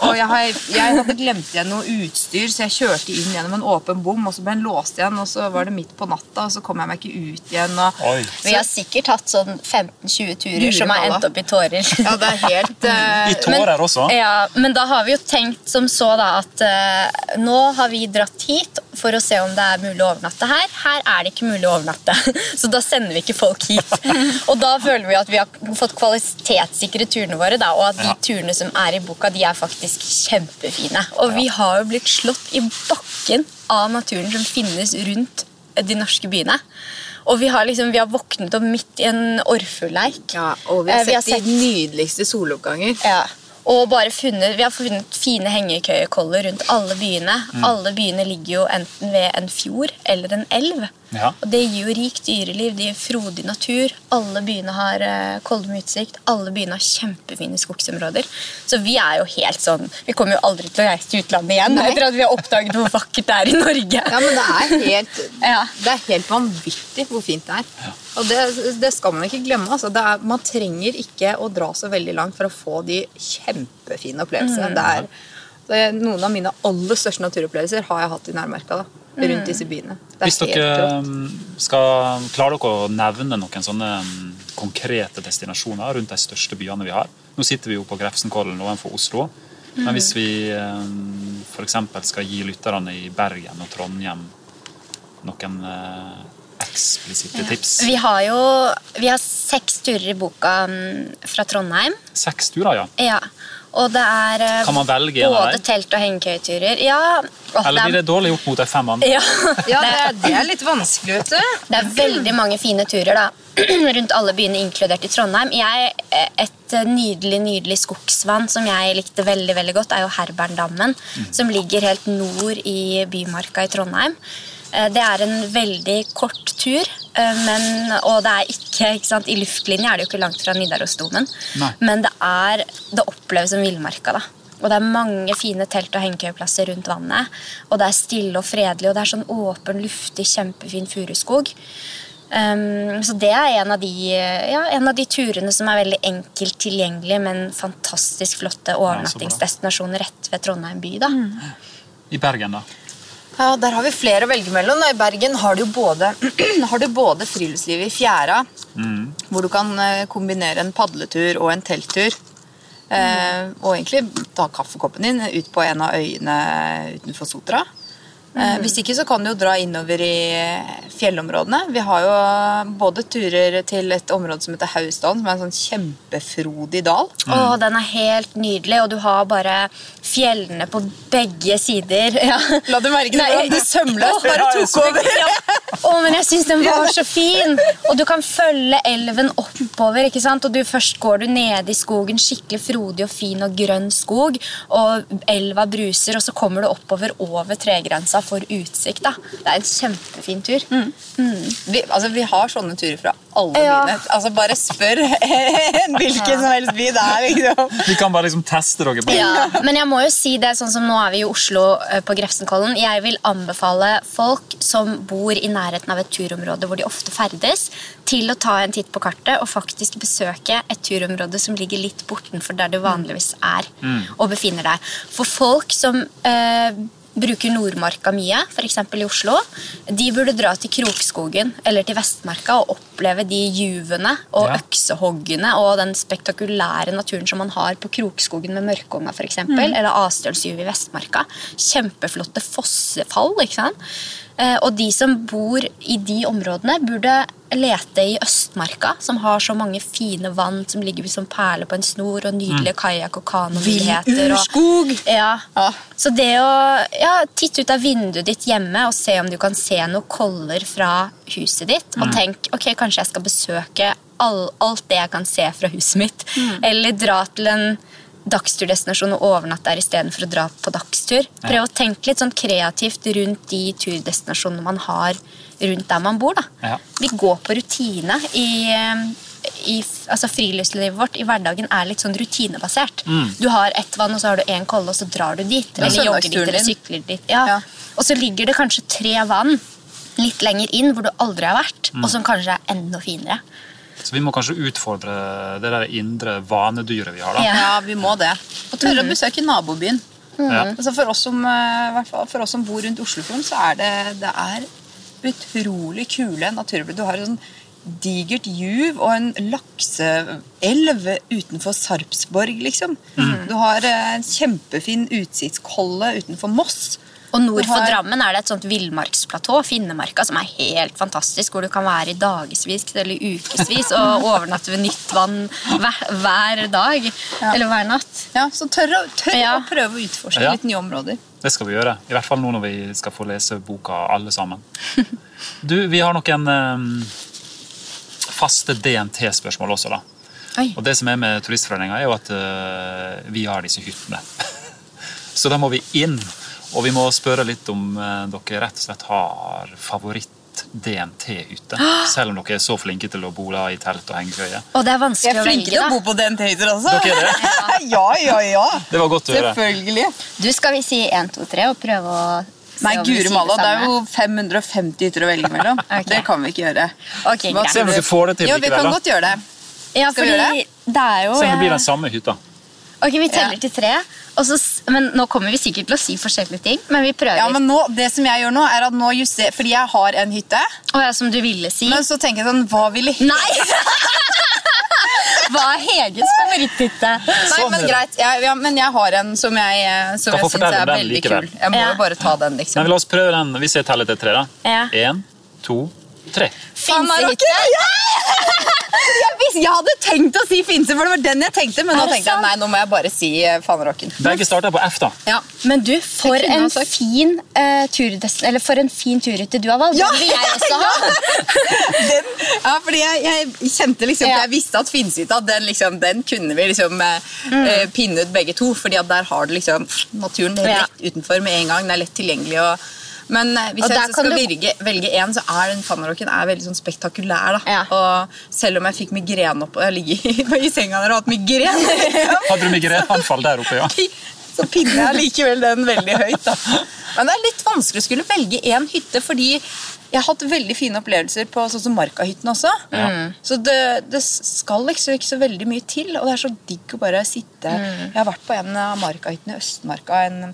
[SPEAKER 3] Og jeg, har, jeg hadde glemt igjen noe utstyr, så jeg kjørte inn gjennom en åpen bom, og så ble den låst igjen, og så var det midt på natta, og så kom jeg meg ikke ut igjen. Og,
[SPEAKER 2] Oi.
[SPEAKER 1] Vi har sikkert hatt sånn 15-20 turer
[SPEAKER 3] Guri
[SPEAKER 1] som har endt opp i tårer. *laughs*
[SPEAKER 3] ja, det er helt *laughs* Uh,
[SPEAKER 2] I tårer også?
[SPEAKER 1] Ja, men da har vi jo tenkt som så da at uh, nå har vi dratt hit for å se om det er mulig å overnatte her. Her er det ikke mulig å overnatte, *laughs* så da sender vi ikke folk hit. Og da føler vi at vi har fått kvalitetssikre turene våre, da, og at de
[SPEAKER 2] Ja.
[SPEAKER 1] turene som er i boka, de er faktisk kjempefine. Og vi har jo blitt slått i bakken av naturen som finnes rundt de norske byene. Og vi har, liksom, vi har våknet opp midt i en orrfugleik.
[SPEAKER 3] ja, Og vi har
[SPEAKER 1] Eh, vi har
[SPEAKER 3] sett de nydeligste soloppganger.
[SPEAKER 1] Ja. Og bare funnet, vi har funnet fine hengekøyekoller rundt alle byene. Alle byene ligger jo enten ved en fjord eller en elv.
[SPEAKER 2] Ja.
[SPEAKER 1] Og Det gir jo rikt dyreliv, det gir frodig natur. Alle byene har uh, kolde med utsikt. Alle byene har kjempefine skogsområder. Så vi er jo helt sånn Vi kommer jo aldri til å reise til utlandet igjen
[SPEAKER 3] Nei.
[SPEAKER 1] etter at vi har oppdaget hvor vakkert det er i Norge.
[SPEAKER 3] Ja, men det er helt, *laughs*
[SPEAKER 1] Ja.
[SPEAKER 3] det er helt vanvittig hvor fint det er. Og det, det skal man ikke glemme. Altså. Det er, man trenger ikke å dra så veldig langt for å få de kjempefine opplevelsene. Det er, det Noen av mine aller største naturopplevelser har jeg hatt i nærmerka. da, Rundt disse byene.
[SPEAKER 2] Hvis dere um, skal klare dere å nevne noen sånne um, konkrete destinasjoner rundt de største byene vi har? Nå sitter vi jo på Grefsenkollen ovenfor Oslo. Men hvis vi f.eks. skal gi lytterne i Bergen og Trondheim noen uh, eksplisitte tips
[SPEAKER 1] Vi har jo vi har seks turer i boka mm, fra Trondheim.
[SPEAKER 2] Seks turer, ja.
[SPEAKER 1] Ja, og det er eh,
[SPEAKER 2] Kan man velge
[SPEAKER 1] både
[SPEAKER 2] dem?
[SPEAKER 1] telt- og hengekøyeturer. Ja,
[SPEAKER 2] Eller blir det dårlig gjort mot de fem andre?
[SPEAKER 1] ja,
[SPEAKER 3] Ja,
[SPEAKER 1] det, *laughs*
[SPEAKER 3] det er, det er litt vanskelig, vet du.
[SPEAKER 1] det er veldig mange fine turer da, *clears throat* rundt alle byene, inkludert i Trondheim. Jeg, eh, et eh, nydelig nydelig skogsvann som jeg likte veldig veldig godt, er jo Herberndammen, som ligger helt nord i Bymarka i Trondheim. Eh, Det er en veldig kort tur, eh, men, og det er ikke, ikke sant, i luftlinje er det jo ikke langt fra Nidarosdomen, men det, er, det oppleves som villmarka. da. Og det er mange fine telt- og hengekøyeplasser rundt vannet. Og det er stille og fredelig, og det er sånn åpen, luftig, kjempefin furuskog. Um, så det er en av, de, ja, en av de turene som er veldig enkelt tilgjengelig, men fantastisk flotte overnattingsdestinasjoner rett ved Trondheim by. da.
[SPEAKER 2] I Bergen, da?
[SPEAKER 3] Ja, Der har vi flere å velge mellom. I Bergen har du både, *clears throat* har du både friluftslivet i fjæra, hvor du kan eh, kombinere en padletur og en telttur. Eh, og egentlig ta kaffekoppen din ut på en av øyene utenfor Sotra. Eh, hvis ikke så kan du jo dra innover i fjellområdene. Vi har jo både turer til et område som heter Hausdalen, som er en sånn kjempefrodig dal.
[SPEAKER 1] Å, den er helt nydelig, og du har bare fjellene på begge sider. Ja.
[SPEAKER 3] La du merke
[SPEAKER 1] Nei,
[SPEAKER 3] hvordan det sømløst bare tok over?
[SPEAKER 1] Ja. Å, men jeg syns den var så fin! Og du kan følge elven oppover. ikke sant? Og du, Først går du nede i skogen, skikkelig frodig og fin og grønn skog, og elva bruser, og så kommer du oppover over tregrensa hytta får utsikt. da. Det er en kjempefin tur.
[SPEAKER 3] Vi, altså, vi har sånne turer fra alle
[SPEAKER 1] Ja.
[SPEAKER 3] byene. Altså, bare spør en *laughs* hvilken som helst by det er. Liksom.
[SPEAKER 2] Vi kan bare liksom teste dere på
[SPEAKER 1] Ja, *laughs* men jeg må jo si det, sånn som nå er vi i Oslo eh, på Grefsenkollen. Jeg vil anbefale folk som bor i nærheten av et turområde hvor de ofte ferdes, til å ta en titt på kartet og faktisk besøke et turområde som ligger litt bortenfor der du vanligvis er og befinner deg. For folk som eh, bruker Nordmarka mye, f.eks. i Oslo, de burde dra til Krokskogen eller til Vestmarka og oppleve de juvene og
[SPEAKER 2] Ja.
[SPEAKER 1] øksehoggene og den spektakulære naturen som man har på Krokskogen med Mørkonga f.eks., eksempel eller Astølsjuv i Vestmarka. Kjempeflotte fossefall. ikke sant? Eh, Og de som bor i de områdene, burde lete i Østmarka, som har så mange fine vann som ligger som perler på en snor, og nydelige kajakk- og kanomuligheter. og-! Ja.
[SPEAKER 3] Ja.
[SPEAKER 1] Så det å ja, titte ut av vinduet ditt hjemme og se om du kan se noen koller fra huset ditt, og tenk ok, kanskje jeg skal besøke all, alt det jeg kan se fra huset mitt, eller dra til en dagsturdestinasjon og overnatte der istedenfor å dra på dagstur. Prøv å tenke litt sånn kreativt rundt de turdestinasjonene man har rundt der man bor. da.
[SPEAKER 2] Ja.
[SPEAKER 1] Vi går på rutine i, i altså Friluftslivet vårt i hverdagen er litt sånn rutinebasert. Du har ett vann, og så har du én kolle, og så drar du dit.
[SPEAKER 3] Ja,
[SPEAKER 1] eller jogger dit, eller sykler dit. Ja.
[SPEAKER 3] Ja.
[SPEAKER 1] Og så ligger det kanskje tre vann litt lenger inn hvor du aldri har vært, og som kanskje er enda finere.
[SPEAKER 2] Så vi må kanskje utfordre det der indre vanedyret vi har. da.
[SPEAKER 1] Ja.
[SPEAKER 3] Vi må det. Og tørre å besøke nabobyen.
[SPEAKER 2] Ja.
[SPEAKER 3] Altså for, oss som, eh, i hvert fall for oss som bor rundt Oslofjorden, så er det, det er utrolig kule naturbilder. Du har et sånn digert juv og en lakseelv utenfor Sarpsborg, liksom. Du har eh, en kjempefin utsiktskolle utenfor Moss.
[SPEAKER 1] Og nord for Drammen er det et sånt villmarksplatå, Finnemarka, som er helt fantastisk, hvor du kan være i dagevis eller ukevis og overnatte ved nytt vann hver, hver dag. Eller hver natt.
[SPEAKER 3] Ja, Så tør, tør
[SPEAKER 1] Ja.
[SPEAKER 3] å prøve å utforske
[SPEAKER 2] Ja.
[SPEAKER 3] litt nye områder.
[SPEAKER 2] Det skal vi gjøre. I hvert fall nå når vi skal få lese boka alle sammen. *laughs* Du, vi har noen um, faste DNT-spørsmål også, da.
[SPEAKER 1] Oi.
[SPEAKER 2] Og det som er med Turistforeninga, er jo at uh, vi har disse hyttene. *laughs* Så da må vi inn. Og vi må spørre litt om eh, dere rett og slett har favoritt DNT ute. *gasps* Selv om dere er så flinke til å bo da i telt og hengekøye.
[SPEAKER 1] Og det er
[SPEAKER 3] Jeg
[SPEAKER 1] vanskelig
[SPEAKER 3] er
[SPEAKER 1] å
[SPEAKER 3] flink
[SPEAKER 1] flinke
[SPEAKER 3] til å bo på DNT-hytter også.
[SPEAKER 2] Dere er det? *laughs*
[SPEAKER 3] ja, ja, ja.
[SPEAKER 2] Det var godt å høre.
[SPEAKER 3] Selvfølgelig.
[SPEAKER 1] Du skal vi si 1, 2, 3 og prøve å se
[SPEAKER 3] Nei, guri
[SPEAKER 1] sier
[SPEAKER 3] malla, det er jo 550 hytter å velge mellom. *laughs*
[SPEAKER 1] okay.
[SPEAKER 3] Det kan vi ikke gjøre.
[SPEAKER 1] Ok, greit.
[SPEAKER 2] Se om dere får det til
[SPEAKER 3] Ja, vi kan godt gjøre det.
[SPEAKER 1] Ja,
[SPEAKER 3] Skal vi gjøre
[SPEAKER 1] det? det er jo
[SPEAKER 2] Se om det blir den samme hytta.
[SPEAKER 1] Ok, Vi teller
[SPEAKER 3] Ja.
[SPEAKER 1] til tre. Og så, men Nå kommer vi sikkert til å si forskjellige ting, men vi prøver.
[SPEAKER 3] Ja, men nå, det som jeg gjør nå, er at nå juster, fordi jeg har en hytte,
[SPEAKER 1] Og jeg, som du ville si.
[SPEAKER 3] men så tenker jeg sånn, hva ville
[SPEAKER 1] Nei! *laughs* Hva er Heges favoritthytte?
[SPEAKER 3] Nei,
[SPEAKER 2] Sånn
[SPEAKER 3] men greit. Jeg, ja, men jeg har en som jeg, eh, som jeg syns er veldig
[SPEAKER 2] likevel.
[SPEAKER 3] kul. Jeg må
[SPEAKER 1] Ja.
[SPEAKER 3] jo bare ta den, liksom.
[SPEAKER 2] Men la oss prøve den hvis jeg teller til tre. da.
[SPEAKER 1] Ja.
[SPEAKER 2] Én, to, tre.
[SPEAKER 1] Finsehytte.
[SPEAKER 3] Jeg, visste, jeg hadde tenkt å si Finse, for det var den jeg tenkte, men nå tenkte jeg nei, nå må jeg bare si eh, Fanerokken.
[SPEAKER 2] Begge starter på F, da.
[SPEAKER 3] Ja.
[SPEAKER 1] Men du, for en fin uh, tur, eller for en fin turhytte du har valgt.
[SPEAKER 3] Ja!
[SPEAKER 1] Den vil jeg også ha. *laughs*
[SPEAKER 3] den, ja, fordi jeg, jeg kjente liksom,
[SPEAKER 1] Ja.
[SPEAKER 3] jeg visste at finsehytta, den, liksom, den kunne vi liksom eh,
[SPEAKER 1] Mm.
[SPEAKER 3] uh, pinne ut begge to. fordi at der har du liksom naturen
[SPEAKER 1] Ja.
[SPEAKER 3] rett utenfor med en gang. Den er lett tilgjengelig. Og, men eh, hvis
[SPEAKER 1] Og
[SPEAKER 3] jeg skal
[SPEAKER 1] du-
[SPEAKER 3] velge, velge en, så er den Fanerokken er veldig sånn spektakulær. da.
[SPEAKER 1] Ja.
[SPEAKER 3] Og selv om jeg fikk migrene opp jeg ligger *laughs* i, senga der og har hatt migrene, *laughs*
[SPEAKER 2] Hadde du migreneanfall der oppe, ja? *laughs*
[SPEAKER 3] så pinner jeg likevel den veldig høyt. da. Men det er litt vanskelig å skulle velge én hytte, fordi jeg har hatt veldig fine opplevelser på sånn som Markahytten også.
[SPEAKER 2] Ja.
[SPEAKER 3] Så det, det skal liksom ikke så veldig mye til, og det er så digg å bare sitte Jeg har vært på en av Markahyttene i Østmarka en,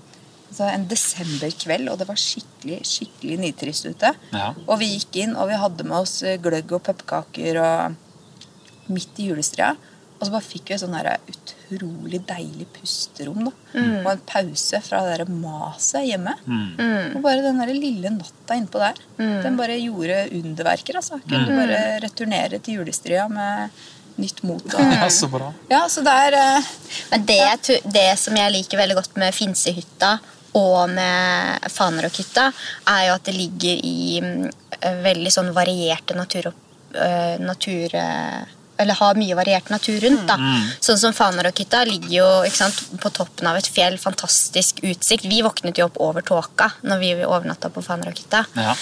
[SPEAKER 3] altså en desemberkveld, og det var skikkelig skikkelig nitrist ute.
[SPEAKER 2] Ja.
[SPEAKER 3] Og vi gikk inn, og vi hadde med oss eh, gløgg og pepperkaker og midt i julestria. Og så bare fikk vi et sånn utrolig deilig pusterom. da. Og en pause fra det der maset hjemme. Og bare den der lille natta innpå der, den bare gjorde underverker. altså. Kunne mm. bare returnere til julestria med nytt mot. Og...
[SPEAKER 2] Ja, så bra.
[SPEAKER 3] Ja, så det er Uh,
[SPEAKER 1] Men det, ja. det som jeg liker veldig godt med Finsehytta og med Faner og Kutta, er jo at det ligger i mm, veldig sånn varierte natur, natur eller har mye variert natur rundt. da. Sånn som Fanaråkhytta ligger jo sant, på toppen av et fjell, fantastisk utsikt. Vi våknet jo opp over tåka når vi overnatta på Fanaråkhytta.
[SPEAKER 2] Ja.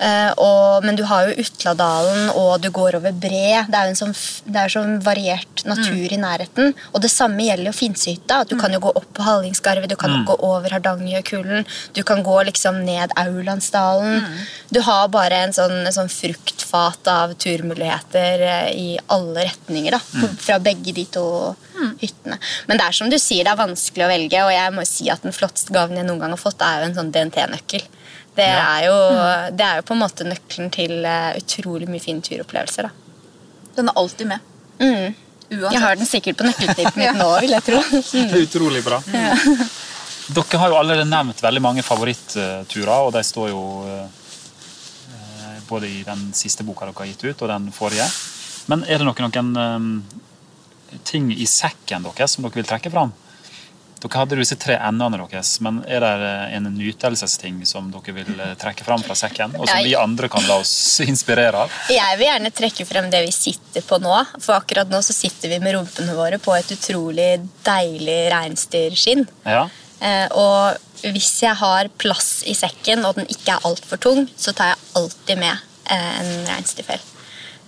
[SPEAKER 1] Eh, og, men du har jo Utladalen, og du går over bre. Det er jo en sånn, sånn variert natur i nærheten. Og det samme gjelder jo Finsehytta. at Du kan jo gå opp på Hallingskarvet, du kan gå over Hardangerkulen, du kan gå liksom ned Aurlandsdalen. Du har bare en sånn, en sånn fruktfat av turmuligheter eh, i alle retninger da, på- fra begge de to hyttene. Men det er som du sier, det er vanskelig å velge, og jeg må si at den flotteste gaven jeg noen gang har fått, er jo en sånn DNT-nøkkel. Det, er jo, det er jo på en måte nøkkelen til eh, utrolig mye fine turopplevelser. da.
[SPEAKER 3] Den er alltid med.
[SPEAKER 1] Mm.
[SPEAKER 3] Uansett.
[SPEAKER 1] Jeg har den sikkert på nøkkelknippet mitt *laughs* nå, vil jeg tro. *laughs*
[SPEAKER 2] Det er utrolig bra. Dere har jo allerede nevnt veldig mange favoritturer, og de står jo eh, både i den siste boka dere har gitt ut, og den forrige. Men er det noen, noen eh, ting i sekken deres som dere vil trekke fram? Dere hadde jo disse tre endene deres, men er det en nytelsesting som dere vil eh, trekke fram fra sekken, og som vi andre kan la oss *laughs* inspirere av?
[SPEAKER 1] Jeg vil gjerne trekke frem det vi sitter på nå. For akkurat nå så sitter vi med rumpene våre på et utrolig deilig reinsdyrskinn.
[SPEAKER 2] Ja.
[SPEAKER 1] Eh, og hvis jeg har plass i sekken, og den ikke er altfor tung, så tar jeg alltid med eh, en reinsdyrfell.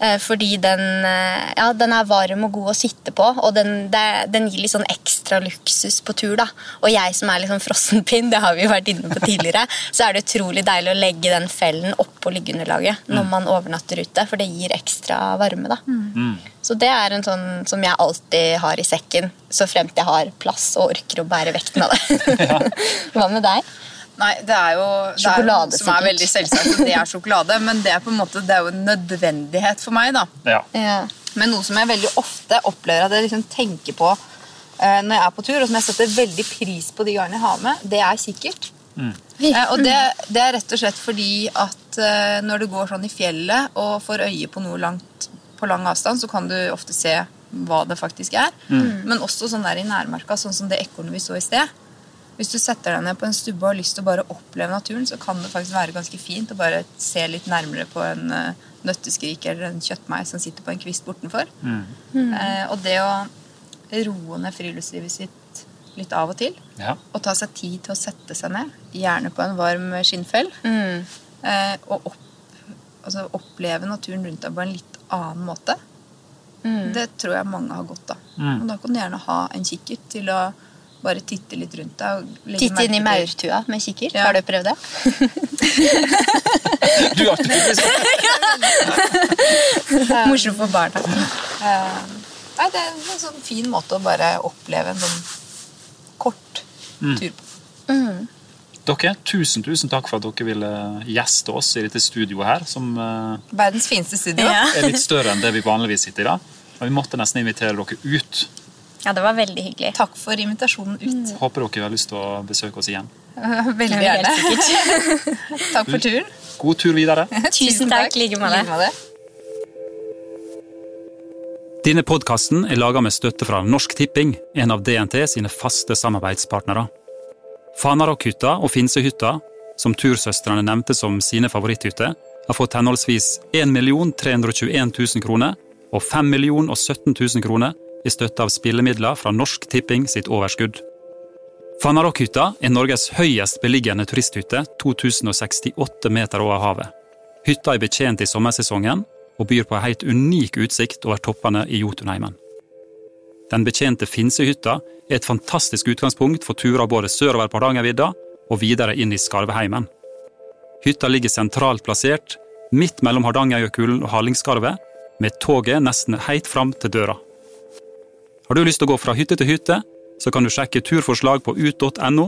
[SPEAKER 1] Eh, fordi den, eh, ja, den er varm og god å sitte på, og den, det, den gir litt sånn ekstra luksus på tur. da. Og jeg som er litt sånn frossenpinn, det har vi jo vært inne på tidligere, *laughs* så er det utrolig deilig å legge den fellen oppå liggeunderlaget når man overnatter ute, for det gir ekstra varme. da. Så det er en sånn som jeg alltid har i sekken, så fremt jeg har plass og orker å bære vekten av det. *laughs* Hva med deg?
[SPEAKER 3] Nei, det er jo det er, som er veldig selvsagt. at Det er sjokolade, men det er på en måte det er jo en nødvendighet for meg. da.
[SPEAKER 2] ja.
[SPEAKER 1] Ja.
[SPEAKER 3] Men noe som jeg veldig ofte opplever at jeg liksom tenker på eh, når jeg er på tur, og som jeg setter veldig pris på de gangene jeg har med, det er kikkert. Eh, og det, det er rett og slett fordi at eh, når du går sånn i fjellet og får øye på noe langt på lang avstand, så kan du ofte se hva det faktisk er. Men også sånn der i nærmarka, sånn som det ekornet vi så i sted. Hvis du setter deg ned på en stubbe og har lyst til å bare oppleve naturen, så kan det faktisk være ganske fint å bare se litt nærmere på en uh, nøtteskrik eller en kjøttmei som sitter på en kvist bortenfor. Eh, og det å roe ned friluftslivet sitt litt av og til,
[SPEAKER 2] ja.
[SPEAKER 3] og ta seg tid til å sette seg ned, gjerne på en varm skinnfell,
[SPEAKER 1] Mm.
[SPEAKER 3] eh, og opp, altså oppleve naturen rundt deg på en litt annen måte, det tror jeg mange har godt av.
[SPEAKER 2] Mm.
[SPEAKER 3] Og da kan du gjerne ha en kikkert til å bare titte litt rundt deg. Og legge
[SPEAKER 1] Titte inn i maurtua med kikkert.
[SPEAKER 3] Ja.
[SPEAKER 1] Har du prøvd det? *laughs*
[SPEAKER 2] Du har ikke tydeligvis
[SPEAKER 1] Morsomt for barna.
[SPEAKER 3] Eh, nei, det er en sånn fin måte å bare oppleve en sånn kort
[SPEAKER 2] Mm.
[SPEAKER 3] tur på.
[SPEAKER 2] Dere, tusen, tusen takk for at dere ville gjeste oss i dette studioet her, som eh,
[SPEAKER 3] Verdens fineste studio.
[SPEAKER 1] Ja.
[SPEAKER 2] er litt større enn det vi vanligvis sitter i. da. Og vi måtte nesten invitere dere ut.
[SPEAKER 1] Ja, det var veldig hyggelig.
[SPEAKER 3] Takk for invitasjonen ut.
[SPEAKER 2] Håper dere har lyst til å besøke oss igjen. *laughs*
[SPEAKER 3] Veldig gjerne. *laughs* Takk for turen.
[SPEAKER 2] God tur videre. *laughs*
[SPEAKER 1] Tusen takk, like med det.
[SPEAKER 3] Like.
[SPEAKER 2] Denne podkasten er laga med støtte fra Norsk Tipping, en av DNT sine faste samarbeidspartnere. Fanarokhytta og Finsehytta, som tursøstrene nevnte som sine favoritthytter, har fått henholdsvis 1 321 000 kroner og 5 017 000 kroner i støtte av spillemidler fra Norsk Tipping sitt overskudd. Fanarokkhytta er Norges høyest beliggende turisthytte, 2068 meter over havet. Hytta er betjent i sommersesongen og byr på en helt unik utsikt over toppene i Jotunheimen. Den betjente Finsehytta er et fantastisk utgangspunkt for turer både sørover på Hardangervidda og videre inn i Skarvheimen. Hytta ligger sentralt plassert, midt mellom Hardangerjøkulen og Hallingskarvet, med toget nesten helt fram til døra. Har du lyst til å gå fra hytte til hytte, så kan du sjekke turforslag på ut.no,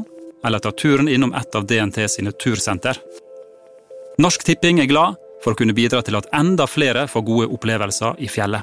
[SPEAKER 2] eller ta turen innom et av DNT sine tursenter. Norsk Tipping er glad for å kunne bidra til at enda flere får gode opplevelser i fjellet.